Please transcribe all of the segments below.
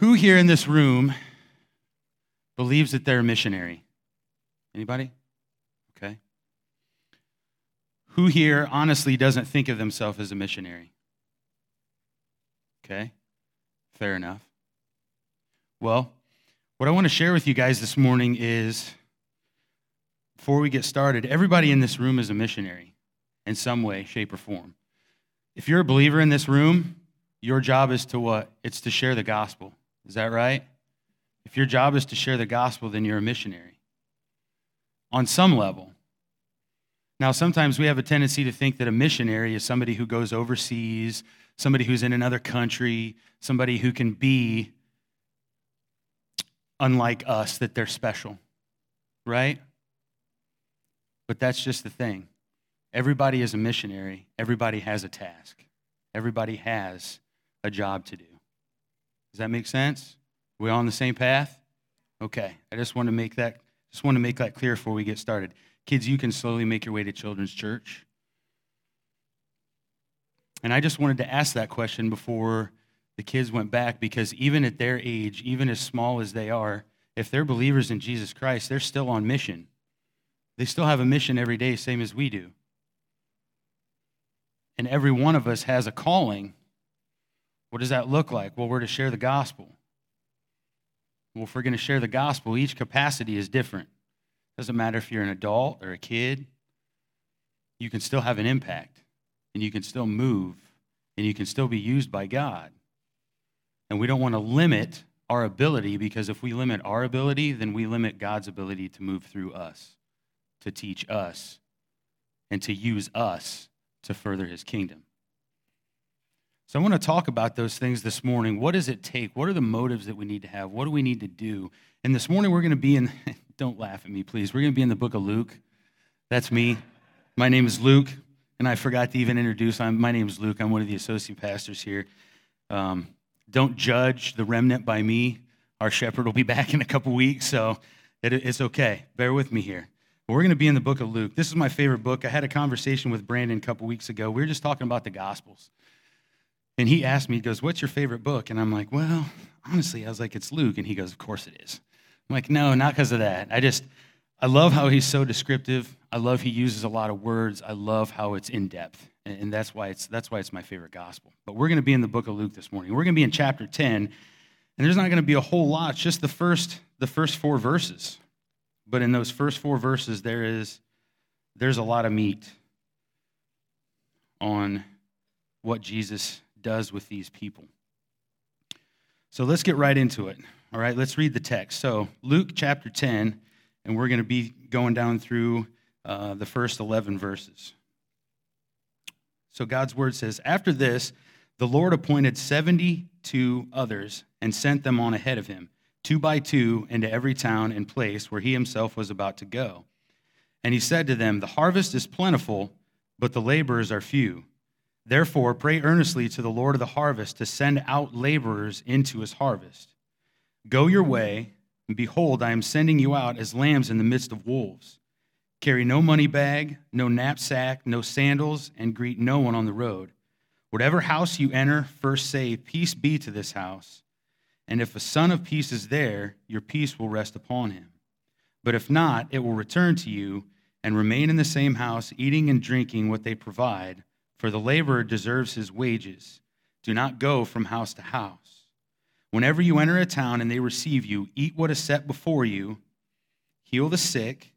Who here in this room believes that they're a missionary? Anybody? Okay. Who here honestly doesn't think of themselves as a missionary? Okay. Fair enough. Well, what I want to share with you guys this morning is before we get started, everybody in this room is a missionary in some way, shape, or form. If you're a believer in this room, your job is to what? It's to share the gospel. Is that right? If your job is to share the gospel, then you're a missionary on some level. Now, sometimes we have a tendency to think that a missionary is somebody who goes overseas, somebody who's in another country, somebody who can be unlike us, that they're special, right? But that's just the thing. Everybody is a missionary, everybody has a task, everybody has a job to do. Does that make sense? Are we all on the same path? Okay. I just want to make that just want to make that clear before we get started. Kids, you can slowly make your way to children's church. And I just wanted to ask that question before the kids went back because even at their age, even as small as they are, if they're believers in Jesus Christ, they're still on mission. They still have a mission every day, same as we do. And every one of us has a calling. What does that look like? Well, we're to share the gospel. Well, if we're going to share the gospel, each capacity is different. Doesn't matter if you're an adult or a kid, you can still have an impact and you can still move and you can still be used by God. And we don't want to limit our ability because if we limit our ability, then we limit God's ability to move through us, to teach us, and to use us to further his kingdom. So I want to talk about those things this morning. What does it take? What are the motives that we need to have? What do we need to do? And this morning we're going to be in, don't laugh at me, please. We're going to be in the book of Luke. That's me. My name is Luke, and I forgot to even introduce. I'm, my name is Luke. I'm one of the associate pastors here. Um, don't judge the remnant by me. Our shepherd will be back in a couple weeks, so it, it's okay. Bear with me here. But we're going to be in the book of Luke. This is my favorite book. I had a conversation with Brandon a couple weeks ago. We were just talking about the Gospels. And he asked me, he goes, What's your favorite book? And I'm like, Well, honestly, I was like, It's Luke. And he goes, Of course it is. I'm like, No, not because of that. I just, I love how he's so descriptive. I love he uses a lot of words. I love how it's in depth. And that's why it's, that's why it's my favorite gospel. But we're going to be in the book of Luke this morning. We're going to be in chapter 10. And there's not going to be a whole lot, it's just the first, the first four verses. But in those first four verses, there is, there's a lot of meat on what Jesus does with these people. So let's get right into it. All right, let's read the text. So, Luke chapter 10, and we're going to be going down through uh, the first 11 verses. So, God's word says, After this, the Lord appointed 72 others and sent them on ahead of him, two by two, into every town and place where he himself was about to go. And he said to them, The harvest is plentiful, but the laborers are few. Therefore, pray earnestly to the Lord of the harvest to send out laborers into his harvest. Go your way, and behold, I am sending you out as lambs in the midst of wolves. Carry no money bag, no knapsack, no sandals, and greet no one on the road. Whatever house you enter, first say, Peace be to this house. And if a son of peace is there, your peace will rest upon him. But if not, it will return to you and remain in the same house, eating and drinking what they provide for the laborer deserves his wages. Do not go from house to house. Whenever you enter a town and they receive you, eat what is set before you, heal the sick,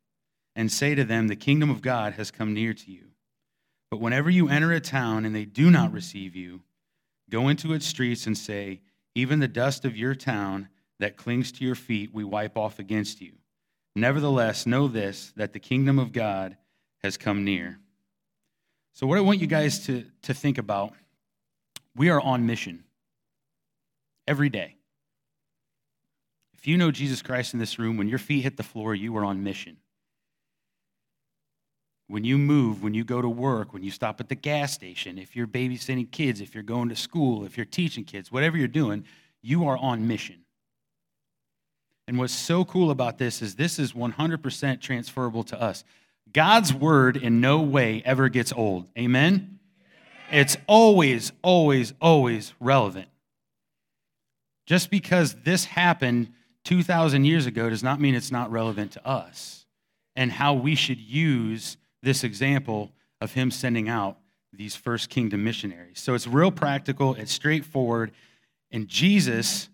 and say to them, The kingdom of God has come near to you. But whenever you enter a town and they do not receive you, go into its streets and say, Even the dust of your town that clings to your feet we wipe off against you. Nevertheless, know this, that the kingdom of God has come near. So, what I want you guys to, to think about we are on mission every day. If you know Jesus Christ in this room, when your feet hit the floor, you are on mission. When you move, when you go to work, when you stop at the gas station, if you're babysitting kids, if you're going to school, if you're teaching kids, whatever you're doing, you are on mission. And what's so cool about this is this is 100% transferable to us. God's word in no way ever gets old. Amen? It's always, always, always relevant. Just because this happened 2,000 years ago does not mean it's not relevant to us and how we should use this example of him sending out these first kingdom missionaries. So it's real practical, it's straightforward. And Jesus,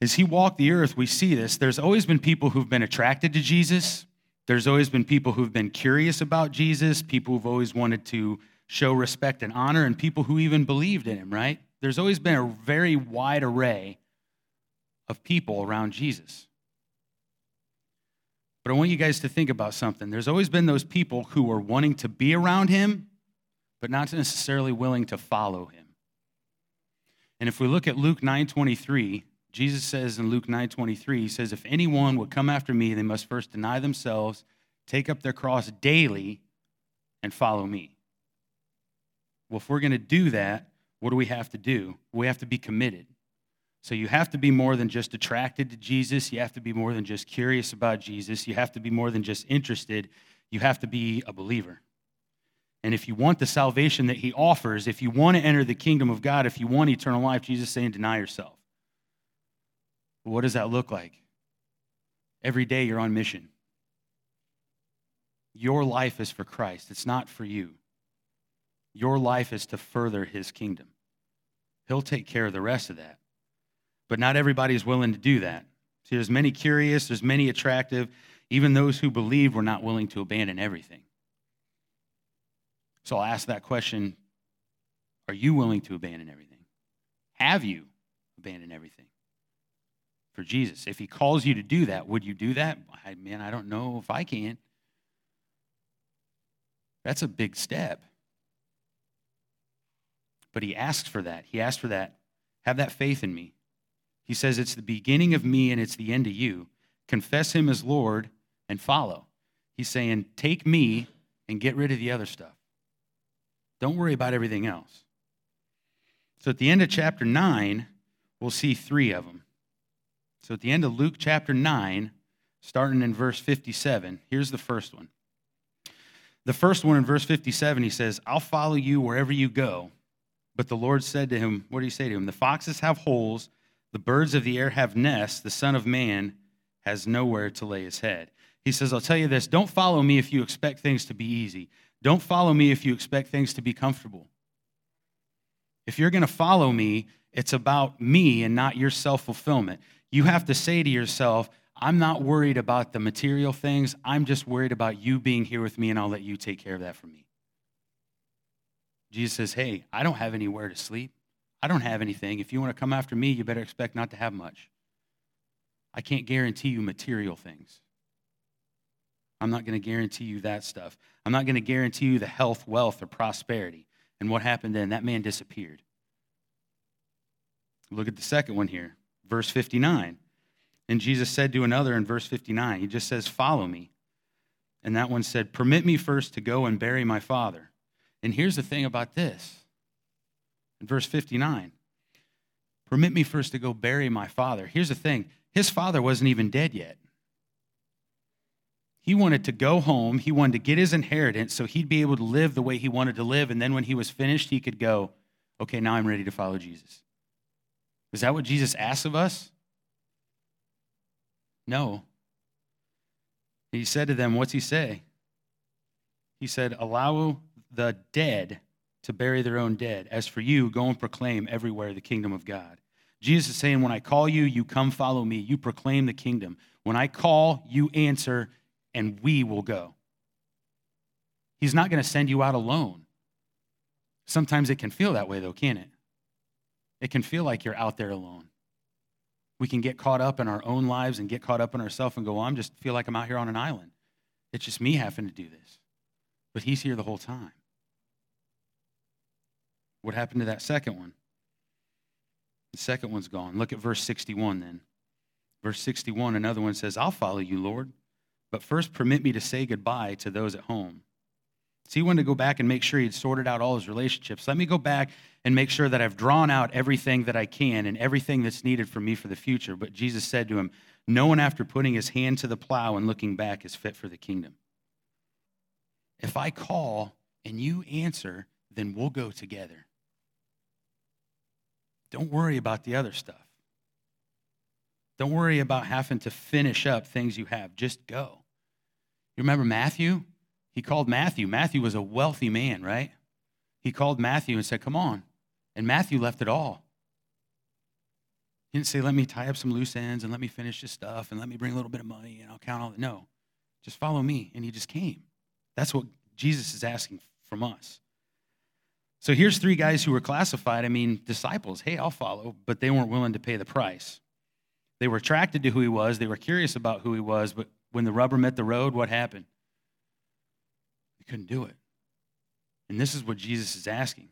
as he walked the earth, we see this. There's always been people who've been attracted to Jesus, there's always been people who've been curious about Jesus, people who've always wanted to show respect and honor, and people who even believed in him, right? There's always been a very wide array of people around Jesus. But I want you guys to think about something. There's always been those people who were wanting to be around him, but not necessarily willing to follow him. And if we look at Luke 9:23, Jesus says in Luke 9:23, he says, "If anyone would come after me, they must first deny themselves, take up their cross daily, and follow me." Well, if we're going to do that, what do we have to do? We have to be committed. So you have to be more than just attracted to Jesus. You have to be more than just curious about Jesus. You have to be more than just interested. You have to be a believer. And if you want the salvation that he offers, if you want to enter the kingdom of God, if you want eternal life, Jesus is saying, deny yourself. What does that look like? Every day you're on mission. Your life is for Christ, it's not for you. Your life is to further his kingdom. He'll take care of the rest of that. But not everybody is willing to do that. See, there's many curious, there's many attractive. Even those who believe were not willing to abandon everything. So I'll ask that question Are you willing to abandon everything? Have you abandoned everything for Jesus? If he calls you to do that, would you do that? I, man, I don't know if I can. That's a big step. But he asks for that. He asks for that. Have that faith in me. He says, It's the beginning of me and it's the end of you. Confess him as Lord and follow. He's saying, Take me and get rid of the other stuff. Don't worry about everything else. So at the end of chapter 9, we'll see three of them. So at the end of Luke chapter 9, starting in verse 57, here's the first one. The first one in verse 57, he says, I'll follow you wherever you go. But the Lord said to him, What did he say to him? The foxes have holes the birds of the air have nests, the Son of Man has nowhere to lay his head. He says, I'll tell you this don't follow me if you expect things to be easy. Don't follow me if you expect things to be comfortable. If you're going to follow me, it's about me and not your self fulfillment. You have to say to yourself, I'm not worried about the material things. I'm just worried about you being here with me, and I'll let you take care of that for me. Jesus says, Hey, I don't have anywhere to sleep. I don't have anything. If you want to come after me, you better expect not to have much. I can't guarantee you material things. I'm not going to guarantee you that stuff. I'm not going to guarantee you the health, wealth, or prosperity. And what happened then? That man disappeared. Look at the second one here, verse 59. And Jesus said to another in verse 59, He just says, Follow me. And that one said, Permit me first to go and bury my father. And here's the thing about this in verse 59. Permit me first to go bury my father. Here's the thing his father wasn't even dead yet. He wanted to go home, he wanted to get his inheritance so he'd be able to live the way he wanted to live. And then when he was finished, he could go, okay, now I'm ready to follow Jesus. Is that what Jesus asks of us? No. He said to them, What's he say? He said, Allow the dead to bury their own dead. As for you, go and proclaim everywhere the kingdom of God. Jesus is saying, When I call you, you come follow me. You proclaim the kingdom. When I call, you answer, and we will go. He's not going to send you out alone. Sometimes it can feel that way, though, can't it? It can feel like you're out there alone. We can get caught up in our own lives and get caught up in ourselves and go, well, I'm just feel like I'm out here on an island. It's just me having to do this. But he's here the whole time. What happened to that second one? The second one's gone. Look at verse 61 then. Verse 61, another one says, I'll follow you, Lord, but first permit me to say goodbye to those at home. So he wanted to go back and make sure he'd sorted out all his relationships. Let me go back and make sure that I've drawn out everything that I can and everything that's needed for me for the future. But Jesus said to him, No one after putting his hand to the plow and looking back is fit for the kingdom. If I call and you answer, then we'll go together. Don't worry about the other stuff. Don't worry about having to finish up things you have. Just go. You remember Matthew? He called Matthew. Matthew was a wealthy man, right? He called Matthew and said, Come on. And Matthew left it all. He didn't say, Let me tie up some loose ends and let me finish this stuff and let me bring a little bit of money and I'll count all that. No, just follow me. And he just came. That's what Jesus is asking from us. So here's three guys who were classified. I mean, disciples. Hey, I'll follow, but they weren't willing to pay the price. They were attracted to who he was, they were curious about who he was, but when the rubber met the road, what happened? They couldn't do it. And this is what Jesus is asking.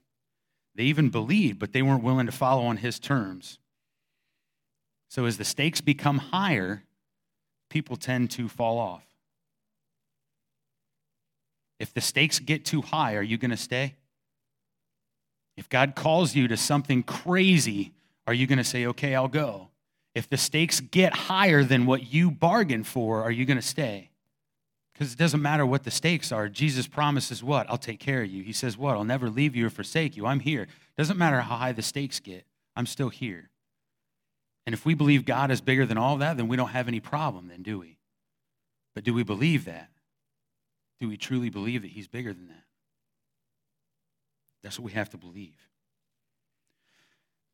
They even believed, but they weren't willing to follow on his terms. So as the stakes become higher, people tend to fall off. If the stakes get too high, are you going to stay? If God calls you to something crazy, are you going to say, okay, I'll go? If the stakes get higher than what you bargained for, are you going to stay? Because it doesn't matter what the stakes are. Jesus promises what? I'll take care of you. He says what? I'll never leave you or forsake you. I'm here. Doesn't matter how high the stakes get, I'm still here. And if we believe God is bigger than all that, then we don't have any problem, then, do we? But do we believe that? Do we truly believe that He's bigger than that? That's what we have to believe.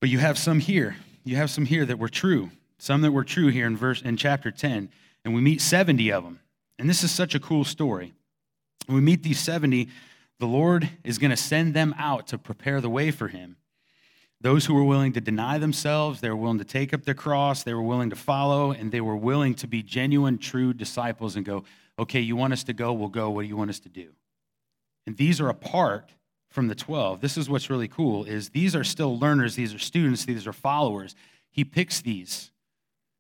But you have some here. You have some here that were true. Some that were true here in verse in chapter 10. And we meet 70 of them. And this is such a cool story. When we meet these 70, the Lord is going to send them out to prepare the way for him. Those who were willing to deny themselves, they were willing to take up their cross, they were willing to follow, and they were willing to be genuine, true disciples and go, okay, you want us to go, we'll go. What do you want us to do? And these are apart from the 12 this is what's really cool is these are still learners these are students these are followers he picks these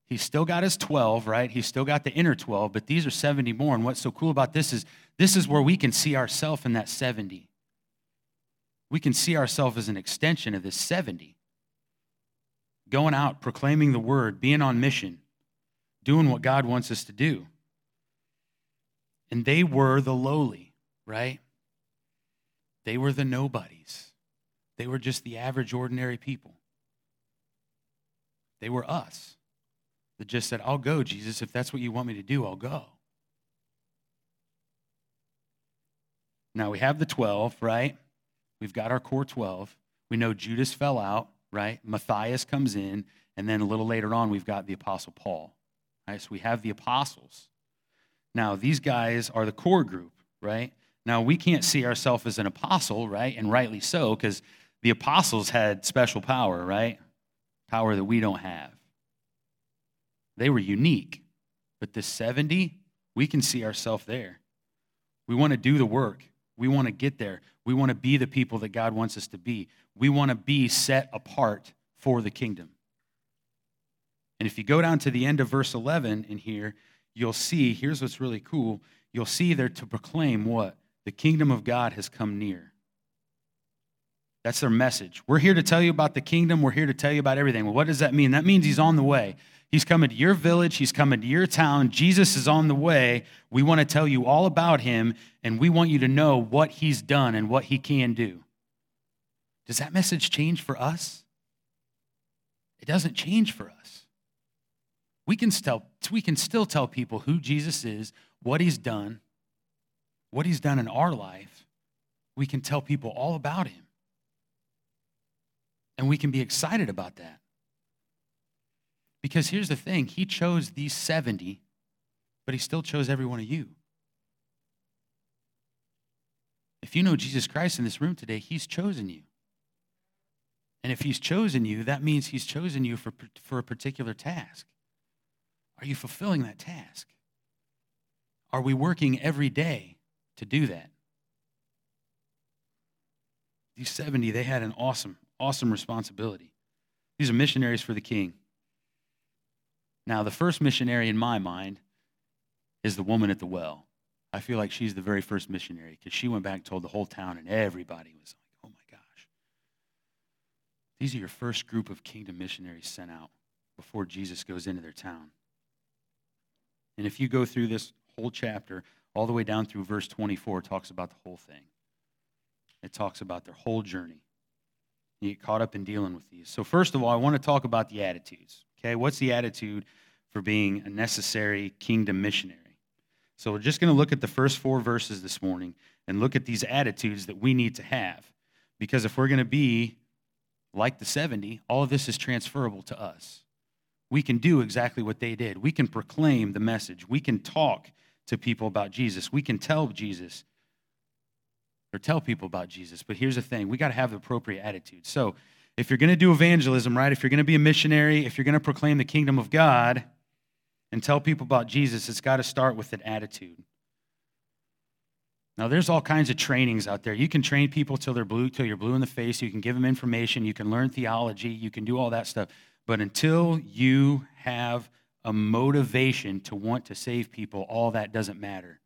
he's still got his 12 right? He's still got the inner 12 but these are 70 more. And what's so cool about this is this is where we can see ourselves in that 70 we can see ourselves as an extension of this 70 going out proclaiming the word being on mission doing what god wants us to do. And they were the lowly right? They were the nobodies. They were just the average, ordinary people. They were us that just said, I'll go, Jesus. If that's what you want me to do, I'll go. Now we have the 12, right? We've got our core 12. We know Judas fell out, right? Matthias comes in. And then a little later on, we've got the Apostle Paul. Right? So we have the apostles. Now, these guys are the core group, right? Now, we can't see ourselves as an apostle, right? And rightly so, because the apostles had special power, right? Power that we don't have. They were unique. But the 70, we can see ourselves there. We want to do the work. We want to get there. We want to be the people that God wants us to be. We want to be set apart for the kingdom. And if you go down to the end of verse 11 in here, you'll see here's what's really cool. You'll see there to proclaim what? The kingdom of God has come near. That's their message. We're here to tell you about the kingdom. We're here to tell you about everything. Well, what does that mean? That means he's on the way. He's coming to your village. He's coming to your town. Jesus is on the way. We want to tell you all about him, and we want you to know what he's done and what he can do. Does that message change for us? It doesn't change for us. We can still, we can still tell people who Jesus is, what he's done, what he's done in our life, we can tell people all about him. And we can be excited about that. Because here's the thing He chose these 70, but He still chose every one of you. If you know Jesus Christ in this room today, He's chosen you. And if He's chosen you, that means He's chosen you for, for a particular task. Are you fulfilling that task? Are we working every day to do that. These 70, they had an awesome, awesome responsibility. These are missionaries for the king. Now, the first missionary in my mind is the woman at the well. I feel like she's the very first missionary because she went back and told the whole town, and everybody was like, oh my gosh. These are your first group of kingdom missionaries sent out before Jesus goes into their town. And if you go through this whole chapter, all the way down through verse 24 talks about the whole thing. It talks about their whole journey. You get caught up in dealing with these. So, first of all, I want to talk about the attitudes. Okay, what's the attitude for being a necessary kingdom missionary? So we're just going to look at the first four verses this morning and look at these attitudes that we need to have. Because if we're going to be like the 70, all of this is transferable to us. We can do exactly what they did. We can proclaim the message. We can talk to people about Jesus. We can tell Jesus or tell people about Jesus. But here's the thing we got to have the appropriate attitude. So if you're going to do evangelism, right, if you're going to be a missionary, if you're going to proclaim the kingdom of God and tell people about Jesus, it's got to start with an attitude. Now, there's all kinds of trainings out there. You can train people till they're blue, till you're blue in the face. You can give them information. You can learn theology. You can do all that stuff. But until you have a motivation to want to save people, all that doesn't matter.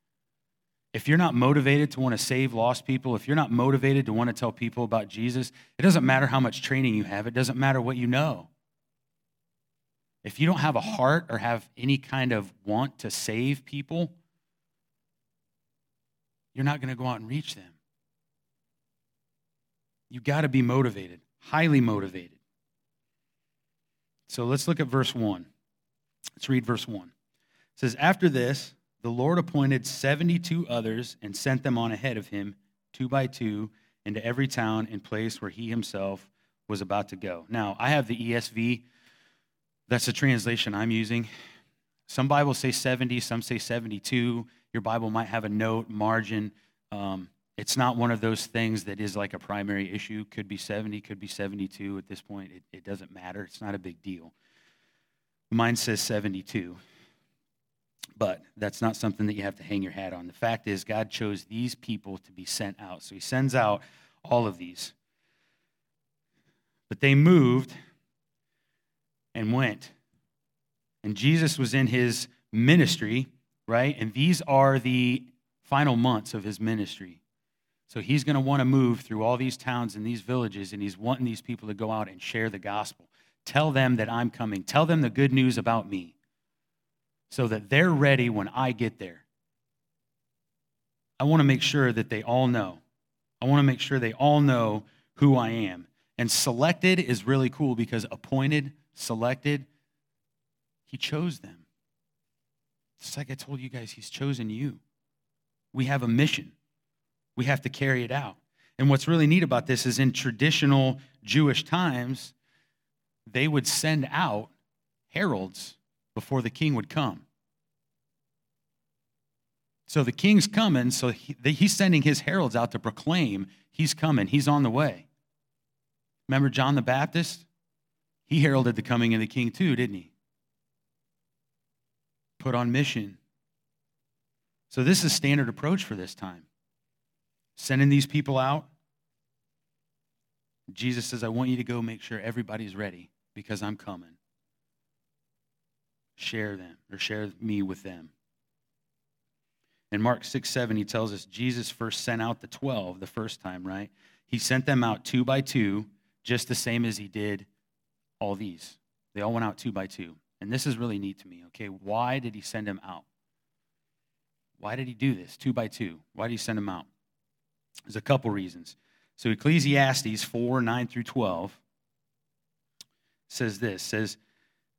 If you're not motivated to want to save lost people, if you're not motivated to want to tell people about Jesus, it doesn't matter how much training you have, it doesn't matter what you know. If you don't have a heart or have any kind of want to save people, you're not going to go out and reach them. You've got to be motivated, highly motivated. So let's look at verse 1. Let's read verse 1. It says, After this, the Lord appointed 72 others and sent them on ahead of him, two by two, into every town and place where he himself was about to go. Now, I have the ESV. That's the translation I'm using. Some Bibles say 70, some say 72. Your Bible might have a note, margin. Um, it's not one of those things that is like a primary issue. Could be 70, could be 72 at this point. It, it doesn't matter. It's not a big deal. Mine says 72. But that's not something that you have to hang your hat on. The fact is, God chose these people to be sent out. So he sends out all of these. But they moved and went. And Jesus was in his ministry, right? And these are the final months of his ministry. So he's going to want to move through all these towns and these villages, and he's wanting these people to go out and share the gospel. Tell them that I'm coming. Tell them the good news about me so that they're ready when I get there. I want to make sure that they all know. I want to make sure they all know who I am. And selected is really cool because appointed, selected, he chose them. It's like I told you guys, he's chosen you. We have a mission, we have to carry it out. And what's really neat about this is in traditional Jewish times, they would send out heralds before the king would come. So the king's coming, so he, he's sending his heralds out to proclaim he's coming, he's on the way. Remember John the Baptist? He heralded the coming of the king too, didn't he? Put on mission. So this is standard approach for this time. Sending these people out. Jesus says, I want you to go make sure everybody's ready because I'm coming share them or share me with them. In Mark 6 7, he tells us Jesus first sent out the 12 the first time, right? He sent them out two by two, just the same as he did all these. They all went out two by two. And this is really neat to me, okay? Why did he send them out? Why did he do this, two by two? Why did he send them out? There's a couple reasons. So Ecclesiastes 4 9 through 12 says this says,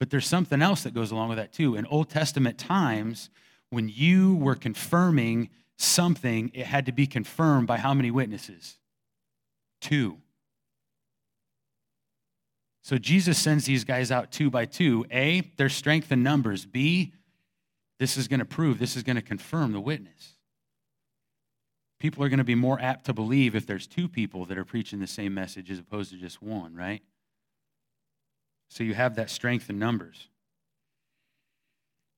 But there's something else that goes along with that too. In Old Testament times, when you were confirming something, it had to be confirmed by how many witnesses? Two. So Jesus sends these guys out two by two. A, there's strength in numbers. B, this is going to prove, this is going to confirm the witness. People are going to be more apt to believe if there's two people that are preaching the same message as opposed to just one, right? So you have that strength in numbers.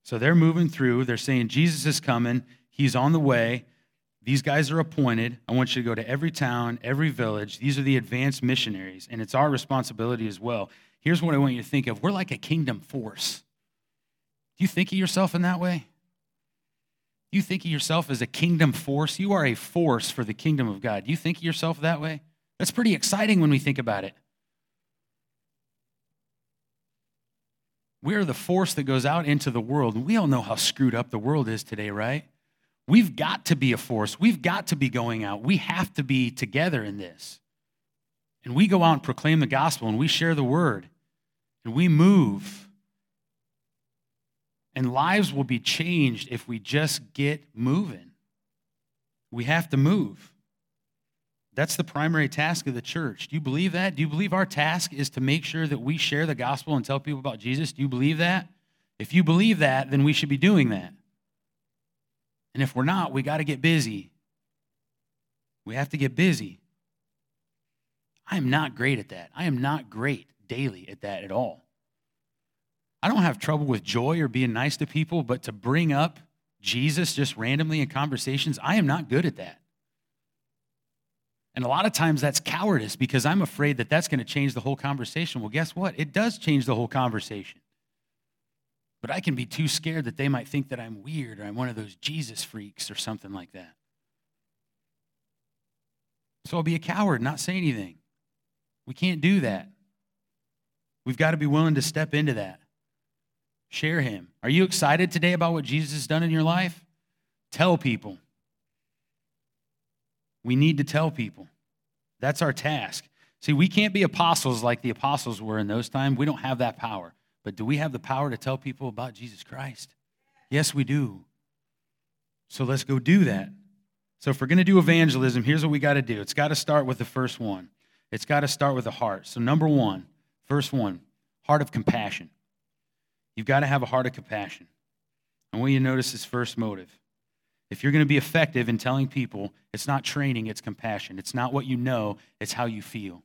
So they're moving through. They're saying, Jesus is coming. He's on the way. These guys are appointed. I want you to go to every town, every village. These are the advanced missionaries, and it's our responsibility as well. Here's what I want you to think of we're like a kingdom force. Do you think of yourself in that way? Do you think of yourself as a kingdom force? You are a force for the kingdom of God. Do you think of yourself that way? That's pretty exciting when we think about it. We are the force that goes out into the world. We all know how screwed up the world is today, right? We've got to be a force. We've got to be going out. We have to be together in this. And we go out and proclaim the gospel and we share the word and we move. And lives will be changed if we just get moving. We have to move. That's the primary task of the church. Do you believe that? Do you believe our task is to make sure that we share the gospel and tell people about Jesus? Do you believe that? If you believe that, then we should be doing that. And if we're not, we got to get busy. We have to get busy. I am not great at that. I am not great daily at that at all. I don't have trouble with joy or being nice to people, but to bring up Jesus just randomly in conversations, I am not good at that. And a lot of times that's cowardice because I'm afraid that that's going to change the whole conversation. Well, guess what? It does change the whole conversation. But I can be too scared that they might think that I'm weird or I'm one of those Jesus freaks or something like that. So I'll be a coward, not say anything. We can't do that. We've got to be willing to step into that. Share Him. Are you excited today about what Jesus has done in your life? Tell people. We need to tell people. That's our task. See, we can't be apostles like the apostles were in those times. We don't have that power. But do we have the power to tell people about Jesus Christ? Yes, we do. So let's go do that. So if we're going to do evangelism, here's what we got to do. It's got to start with the first one. It's got to start with the heart. So number one, first one, heart of compassion. You've got to have a heart of compassion. I want you to notice this first motive. If you're going to be effective in telling people, it's not training, it's compassion. It's not what you know, it's how you feel.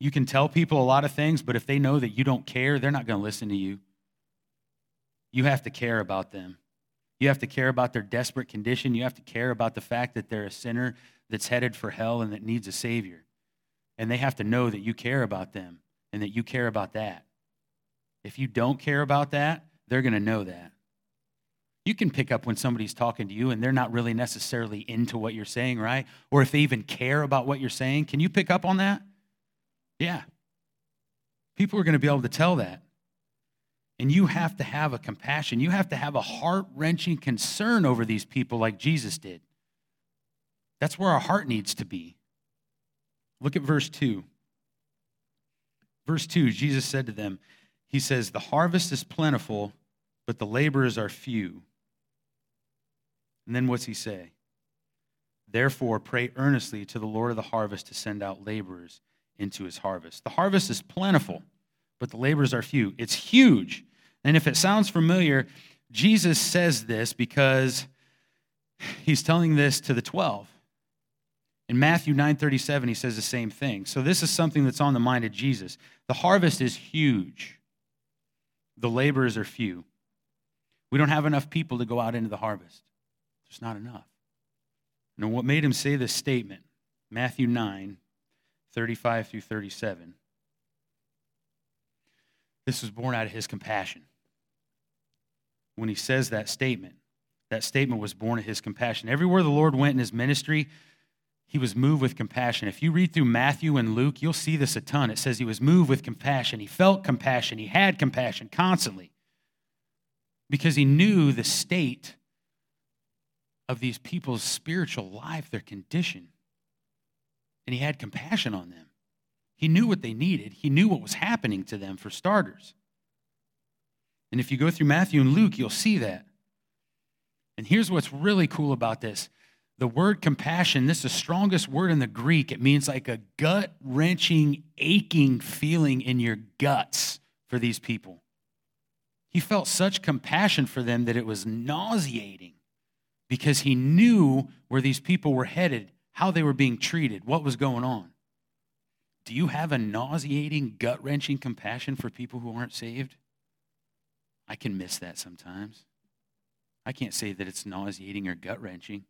You can tell people a lot of things, but if they know that you don't care, they're not going to listen to you. You have to care about them. You have to care about their desperate condition. You have to care about the fact that they're a sinner that's headed for hell and that needs a Savior. And they have to know that you care about them and that you care about that. If you don't care about that, they're going to know that. You can pick up when somebody's talking to you and they're not really necessarily into what you're saying, right? Or if they even care about what you're saying. Can you pick up on that? Yeah. People are going to be able to tell that. And you have to have a compassion. You have to have a heart wrenching concern over these people like Jesus did. That's where our heart needs to be. Look at verse 2. Verse 2, Jesus said to them, He says, The harvest is plentiful, but the laborers are few. And then what's he say? Therefore, pray earnestly to the Lord of the harvest to send out laborers into his harvest. The harvest is plentiful, but the laborers are few. It's huge. And if it sounds familiar, Jesus says this because he's telling this to the 12. In Matthew 9:37 he says the same thing. So this is something that's on the mind of Jesus. The harvest is huge. The laborers are few. We don't have enough people to go out into the harvest. There's not enough. And what made him say this statement? Matthew 9, 35 through 37. This was born out of his compassion. When he says that statement, that statement was born of his compassion. Everywhere the Lord went in his ministry, he was moved with compassion. If you read through Matthew and Luke, you'll see this a ton. It says he was moved with compassion. He felt compassion. He had compassion constantly because he knew the state of these people's spiritual life, their condition and he had compassion on them. He knew what they needed, he knew what was happening to them, for starters. And if you go through Matthew and Luke, you'll see that. And here's what's really cool about this the word compassion, this is the strongest word in the Greek. It means like a gut wrenching, aching feeling in your guts for these people. He felt such compassion for them that it was nauseating because he knew where these people were headed how they were being treated, what was going on. Do you have a nauseating, gut wrenching compassion for people who aren't saved? I can miss that sometimes. I can't say that it's nauseating or gut wrenching.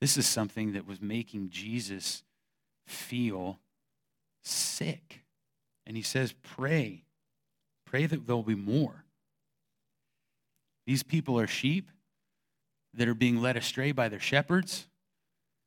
This is something that was making Jesus feel sick. And he says, Pray. Pray that there'll be more. These people are sheep that are being led astray by their shepherds.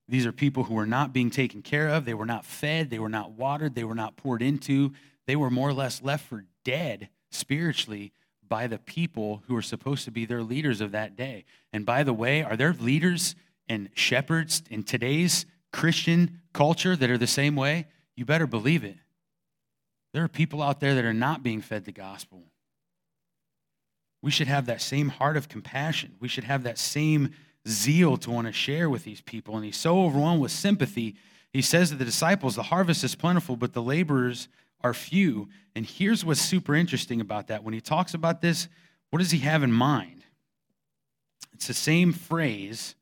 These are people who were not being taken care of. They were not fed. They were not watered. They were not poured into. They were more or less left for dead spiritually by the people who are supposed to be their leaders of that day. And by the way, are there leaders and shepherds in today's Christian culture that are the same way? You better believe it. There are people out there that are not being fed the gospel. We should have that same heart of compassion. We should have that same zeal to want to share with these people. And he's so overwhelmed with sympathy. He says to the disciples, The harvest is plentiful, but the laborers are few. And here's what's super interesting about that. When he talks about this, what does he have in mind? It's the same phrase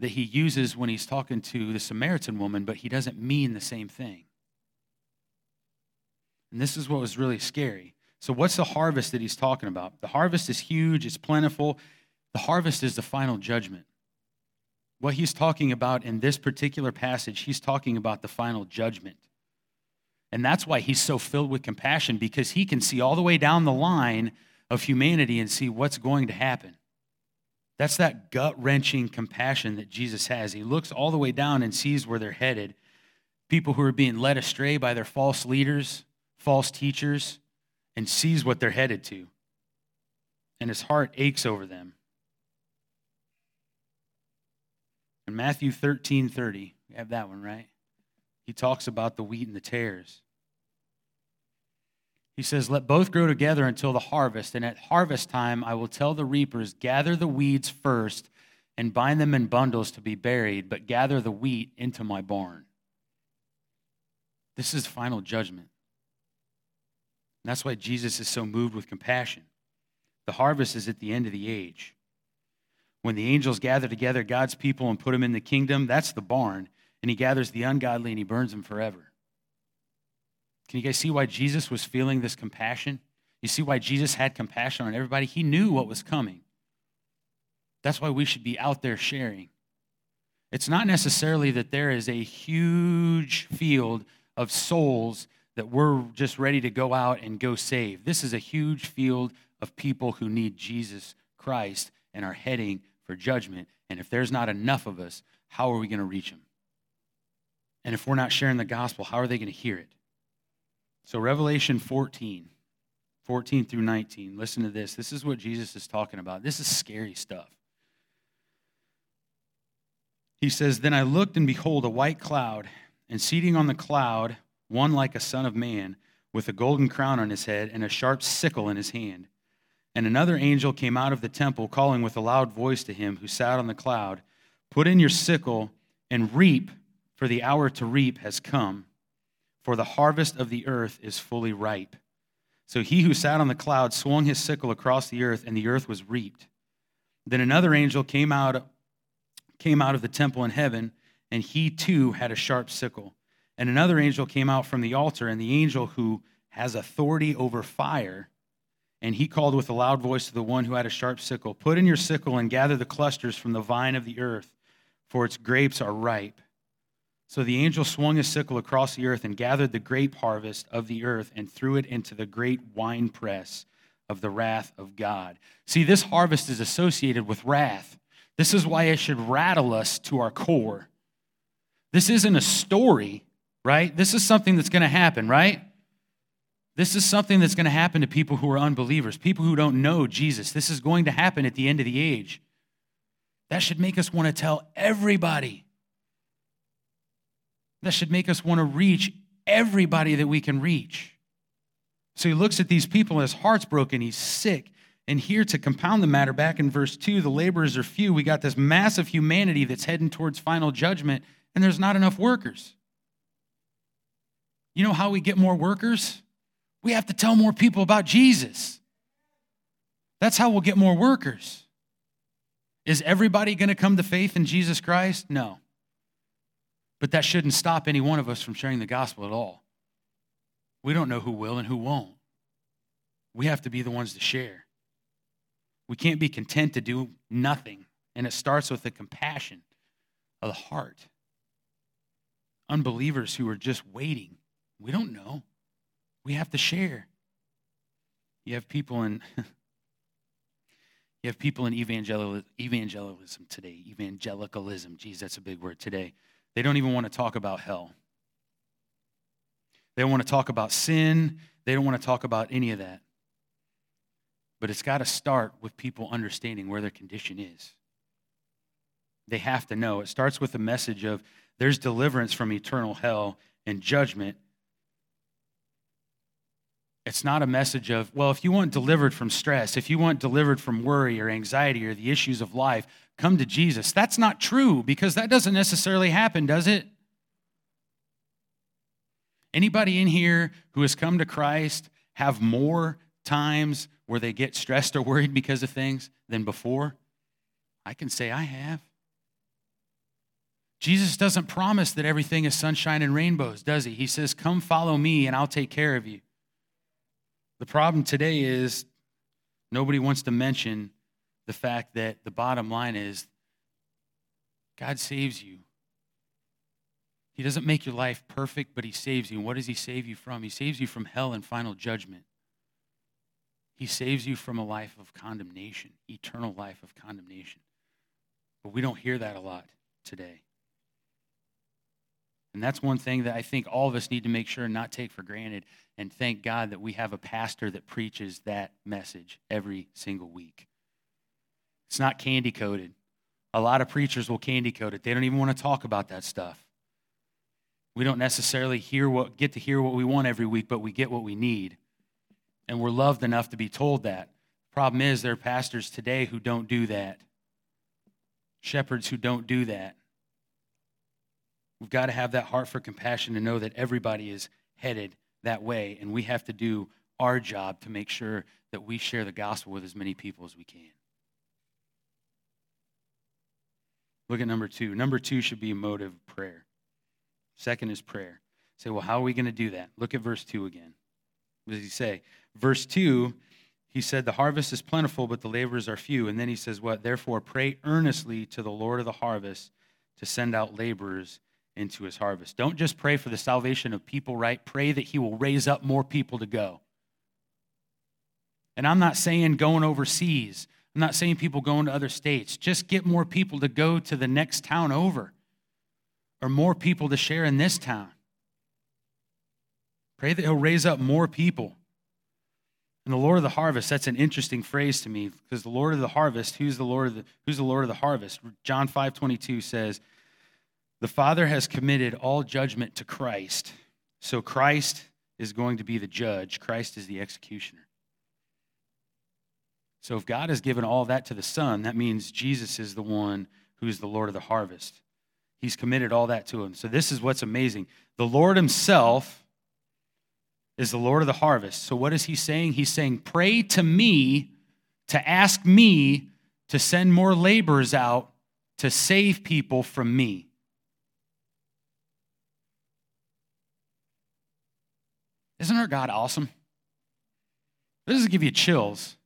that he uses when he's talking to the Samaritan woman, but he doesn't mean the same thing. And this is what was really scary. So, what's the harvest that he's talking about? The harvest is huge, it's plentiful. The harvest is the final judgment. What he's talking about in this particular passage, he's talking about the final judgment. And that's why he's so filled with compassion because he can see all the way down the line of humanity and see what's going to happen. That's that gut wrenching compassion that Jesus has. He looks all the way down and sees where they're headed. People who are being led astray by their false leaders, false teachers, and sees what they're headed to. And his heart aches over them. In Matthew 13 30, we have that one, right? He talks about the wheat and the tares. He says, Let both grow together until the harvest, and at harvest time I will tell the reapers, Gather the weeds first and bind them in bundles to be buried, but gather the wheat into my barn. This is final judgment. And that's why Jesus is so moved with compassion. The harvest is at the end of the age. When the angels gather together God's people and put them in the kingdom, that's the barn. And he gathers the ungodly and he burns them forever. Can you guys see why Jesus was feeling this compassion? You see why Jesus had compassion on everybody? He knew what was coming. That's why we should be out there sharing. It's not necessarily that there is a huge field of souls that we're just ready to go out and go save. This is a huge field of people who need Jesus Christ and are heading for judgment. And if there's not enough of us, how are we going to reach them? And if we're not sharing the gospel, how are they going to hear it? So, Revelation 14, 14 through 19, listen to this. This is what Jesus is talking about. This is scary stuff. He says, Then I looked, and behold, a white cloud, and seating on the cloud, one like a son of man, with a golden crown on his head and a sharp sickle in his hand. And another angel came out of the temple, calling with a loud voice to him who sat on the cloud Put in your sickle and reap, for the hour to reap has come, for the harvest of the earth is fully ripe. So he who sat on the cloud swung his sickle across the earth, and the earth was reaped. Then another angel came out, came out of the temple in heaven, and he too had a sharp sickle. And another angel came out from the altar, and the angel who has authority over fire, and he called with a loud voice to the one who had a sharp sickle Put in your sickle and gather the clusters from the vine of the earth, for its grapes are ripe. So the angel swung his sickle across the earth and gathered the grape harvest of the earth and threw it into the great winepress of the wrath of God. See, this harvest is associated with wrath. This is why it should rattle us to our core. This isn't a story, right? This is something that's going to happen, right? This is something that's going to happen to people who are unbelievers, people who don't know Jesus. This is going to happen at the end of the age. That should make us want to tell everybody. That should make us want to reach everybody that we can reach. So he looks at these people, his heart's broken, he's sick. And here to compound the matter, back in verse 2, the laborers are few. We got this massive humanity that's heading towards final judgment, and there's not enough workers. You know how we get more workers? We have to tell more people about Jesus. That's how we'll get more workers. Is everybody going to come to faith in Jesus Christ? No. But that shouldn't stop any one of us from sharing the gospel at all. We don't know who will and who won't. We have to be the ones to share. We can't be content to do nothing. And it starts with the compassion of the heart. Unbelievers who are just waiting we don't know. We have to share. You have people in you have people in evangel- today, evangelicalism. Geez, that's a big word today. They don't even want to talk about hell. They don't want to talk about sin. They don't want to talk about any of that. But it's got to start with people understanding where their condition is. They have to know. It starts with the message of there's deliverance from eternal hell and judgment. It's not a message of, well, if you want delivered from stress, if you want delivered from worry or anxiety or the issues of life, come to Jesus. That's not true because that doesn't necessarily happen, does it? Anybody in here who has come to Christ have more times where they get stressed or worried because of things than before? I can say I have. Jesus doesn't promise that everything is sunshine and rainbows, does he? He says, Come follow me and I'll take care of you. The problem today is nobody wants to mention the fact that the bottom line is God saves you. He doesn't make your life perfect, but He saves you. And what does He save you from? He saves you from hell and final judgment. He saves you from a life of condemnation, eternal life of condemnation. But we don't hear that a lot today. And that's one thing that I think all of us need to make sure and not take for granted. And thank God that we have a pastor that preaches that message every single week. It's not candy coated. A lot of preachers will candy coat it. They don't even want to talk about that stuff. We don't necessarily hear what, get to hear what we want every week, but we get what we need. And we're loved enough to be told that. Problem is, there are pastors today who don't do that, shepherds who don't do that. We've got to have that heart for compassion to know that everybody is headed that way, and we have to do our job to make sure that we share the gospel with as many people as we can. Look at number two. Number two should be a motive of prayer. Second is prayer. Say, well, how are we going to do that? Look at verse two again. What does he say? Verse two, he said, The harvest is plentiful, but the laborers are few. And then he says, What? Therefore, pray earnestly to the Lord of the harvest to send out laborers into his harvest. Don't just pray for the salvation of people, right? Pray that he will raise up more people to go. And I'm not saying going overseas, I'm not saying people going to other states. Just get more people to go to the next town over or more people to share in this town. Pray that he'll raise up more people. And the Lord of the harvest, that's an interesting phrase to me because the Lord of the harvest, who's the Lord of the, who's the Lord of the harvest? John 5 22 says, the Father has committed all judgment to Christ. So Christ is going to be the judge, Christ is the executioner. So if God has given all that to the Son, that means Jesus is the one who's the Lord of the harvest. He's committed all that to him. So this is what's amazing. The Lord Himself is the Lord of the harvest. So what is He saying? He's saying, Pray to me to ask me to send more laborers out to save people from me. Isn't our God awesome? This doesn't give you chills.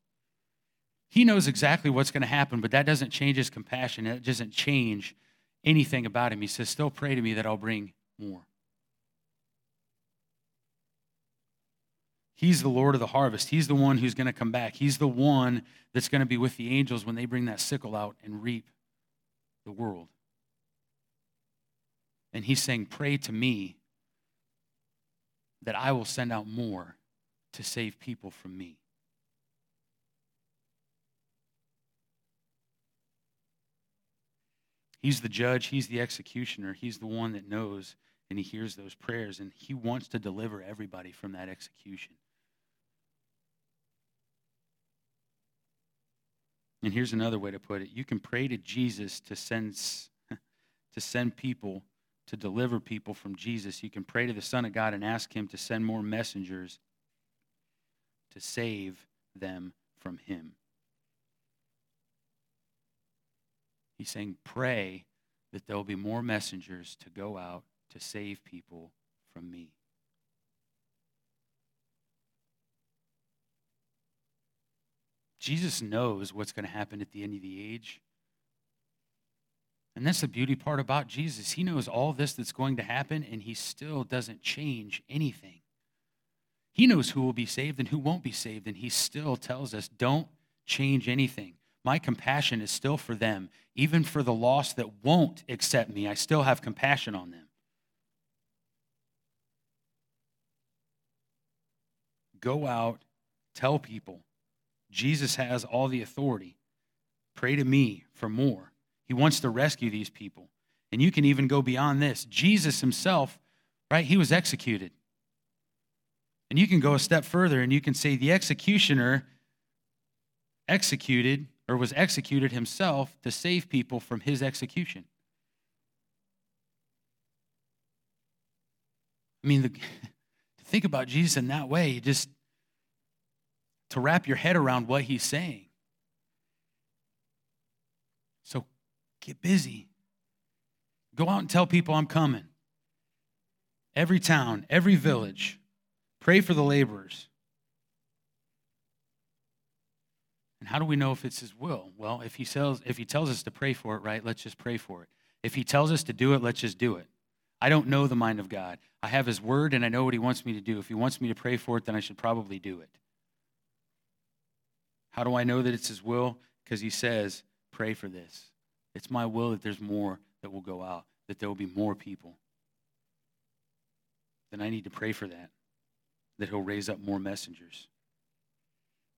He knows exactly what's going to happen, but that doesn't change his compassion. That doesn't change anything about him. He says, Still pray to me that I'll bring more. He's the Lord of the harvest. He's the one who's going to come back. He's the one that's going to be with the angels when they bring that sickle out and reap the world. And he's saying, Pray to me that I will send out more to save people from me. He's the judge, he's the executioner, he's the one that knows and he hears those prayers and he wants to deliver everybody from that execution. And here's another way to put it. You can pray to Jesus to send to send people to deliver people from Jesus, you can pray to the Son of God and ask Him to send more messengers to save them from Him. He's saying, pray that there will be more messengers to go out to save people from me. Jesus knows what's going to happen at the end of the age. And that's the beauty part about Jesus. He knows all this that's going to happen, and he still doesn't change anything. He knows who will be saved and who won't be saved, and he still tells us don't change anything. my compassion is still for them. Even for the lost that won't accept me, I still have compassion on them. Go out, tell people Jesus has all the authority. Pray to me for more. He wants to rescue these people. And you can even go beyond this. Jesus himself, right, he was executed. And you can go a step further and you can say the executioner executed or was executed himself to save people from his execution. I mean, the, to think about Jesus in that way, just to wrap your head around what he's saying. So get busy. Go out and tell people I'm coming. Every town, every village. Pray for the laborers. And how do we know if it's his will? Well, if he tells if he tells us to pray for it, right, let's just pray for it. If he tells us to do it, let's just do it. I don't know the mind of God. I have his word and I know what he wants me to do. If he wants me to pray for it, then I should probably do it. How do I know that it's his will? Because he says, pray for this. It's my will that there's more that will go out, that there will be more people. Then I need to pray for that that he'll raise up more messengers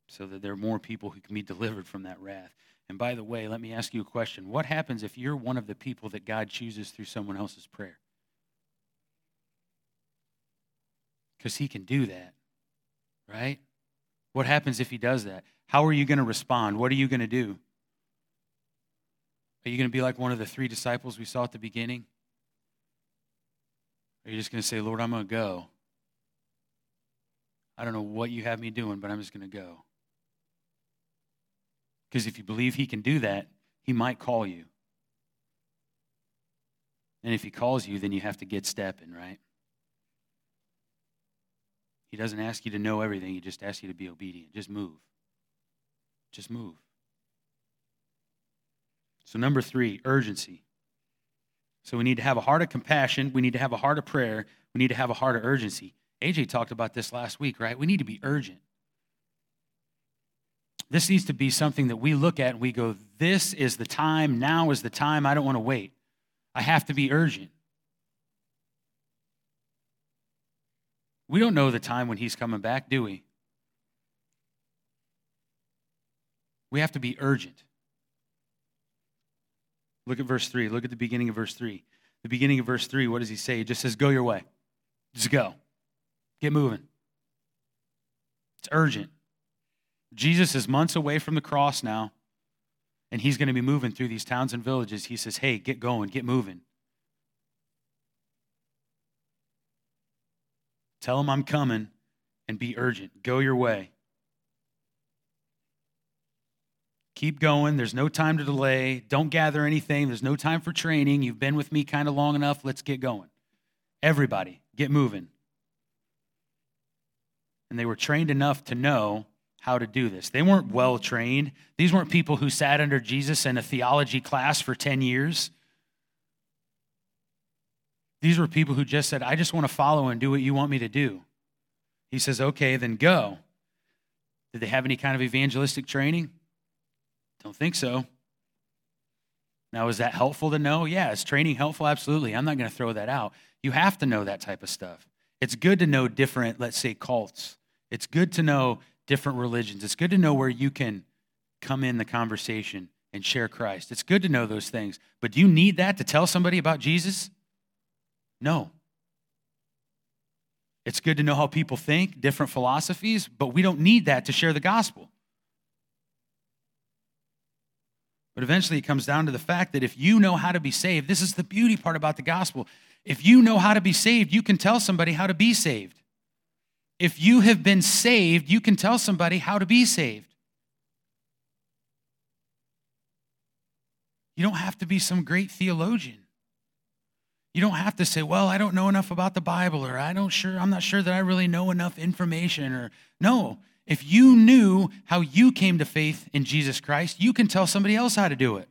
so that there are more people who can be delivered from that wrath. And by the way, let me ask you a question. What happens if you're one of the people that God chooses through someone else's prayer? Because he can do that, right? What happens if he does that? How are you going to respond? What are you going to do? Are you going to be like one of the three disciples we saw at the beginning? Are you just going to say, Lord, I'm going to go? I don't know what you have me doing, but I'm just going to go. Because if you believe he can do that, he might call you. And if he calls you, then you have to get stepping, right? He doesn't ask you to know everything, he just asks you to be obedient. Just move. Just move. So, number three, urgency. So, we need to have a heart of compassion. We need to have a heart of prayer. We need to have a heart of urgency. AJ talked about this last week, right? We need to be urgent. This needs to be something that we look at and we go, this is the time, now is the time, I don't want to wait. I have to be urgent. We don't know the time when he's coming back, do we? We have to be urgent. Look at verse 3. Look at the beginning of verse 3. The beginning of verse 3, what does he say? He just says, Go your way. Just go. Get moving. It's urgent. Jesus is months away from the cross now, and he's going to be moving through these towns and villages. He says, Hey, get going, get moving. Tell him I'm coming and be urgent. Go your way. Keep going. There's no time to delay. Don't gather anything. There's no time for training. You've been with me kind of long enough. Let's get going. Everybody, get moving. And they were trained enough to know how to do this. They weren't well trained. These weren't people who sat under Jesus in a theology class for 10 years. These were people who just said, I just want to follow and do what you want me to do. He says, Okay, then go. Did they have any kind of evangelistic training? Don't think so. Now, is that helpful to know? Yeah, is training helpful? Absolutely. I'm not going to throw that out. You have to know that type of stuff. It's good to know different, let's say, cults. It's good to know different religions. It's good to know where you can come in the conversation and share Christ. It's good to know those things. But do you need that to tell somebody about Jesus? No. It's good to know how people think, different philosophies, but we don't need that to share the gospel. But eventually it comes down to the fact that if you know how to be saved, this is the beauty part about the gospel. If you know how to be saved, you can tell somebody how to be saved. If you have been saved, you can tell somebody how to be saved. You don't have to be some great theologian. You don't have to say, "Well, I don't know enough about the Bible," or "I don't sure, I'm not sure that I really know enough information," or no. If you knew how you came to faith in Jesus Christ, you can tell somebody else how to do it.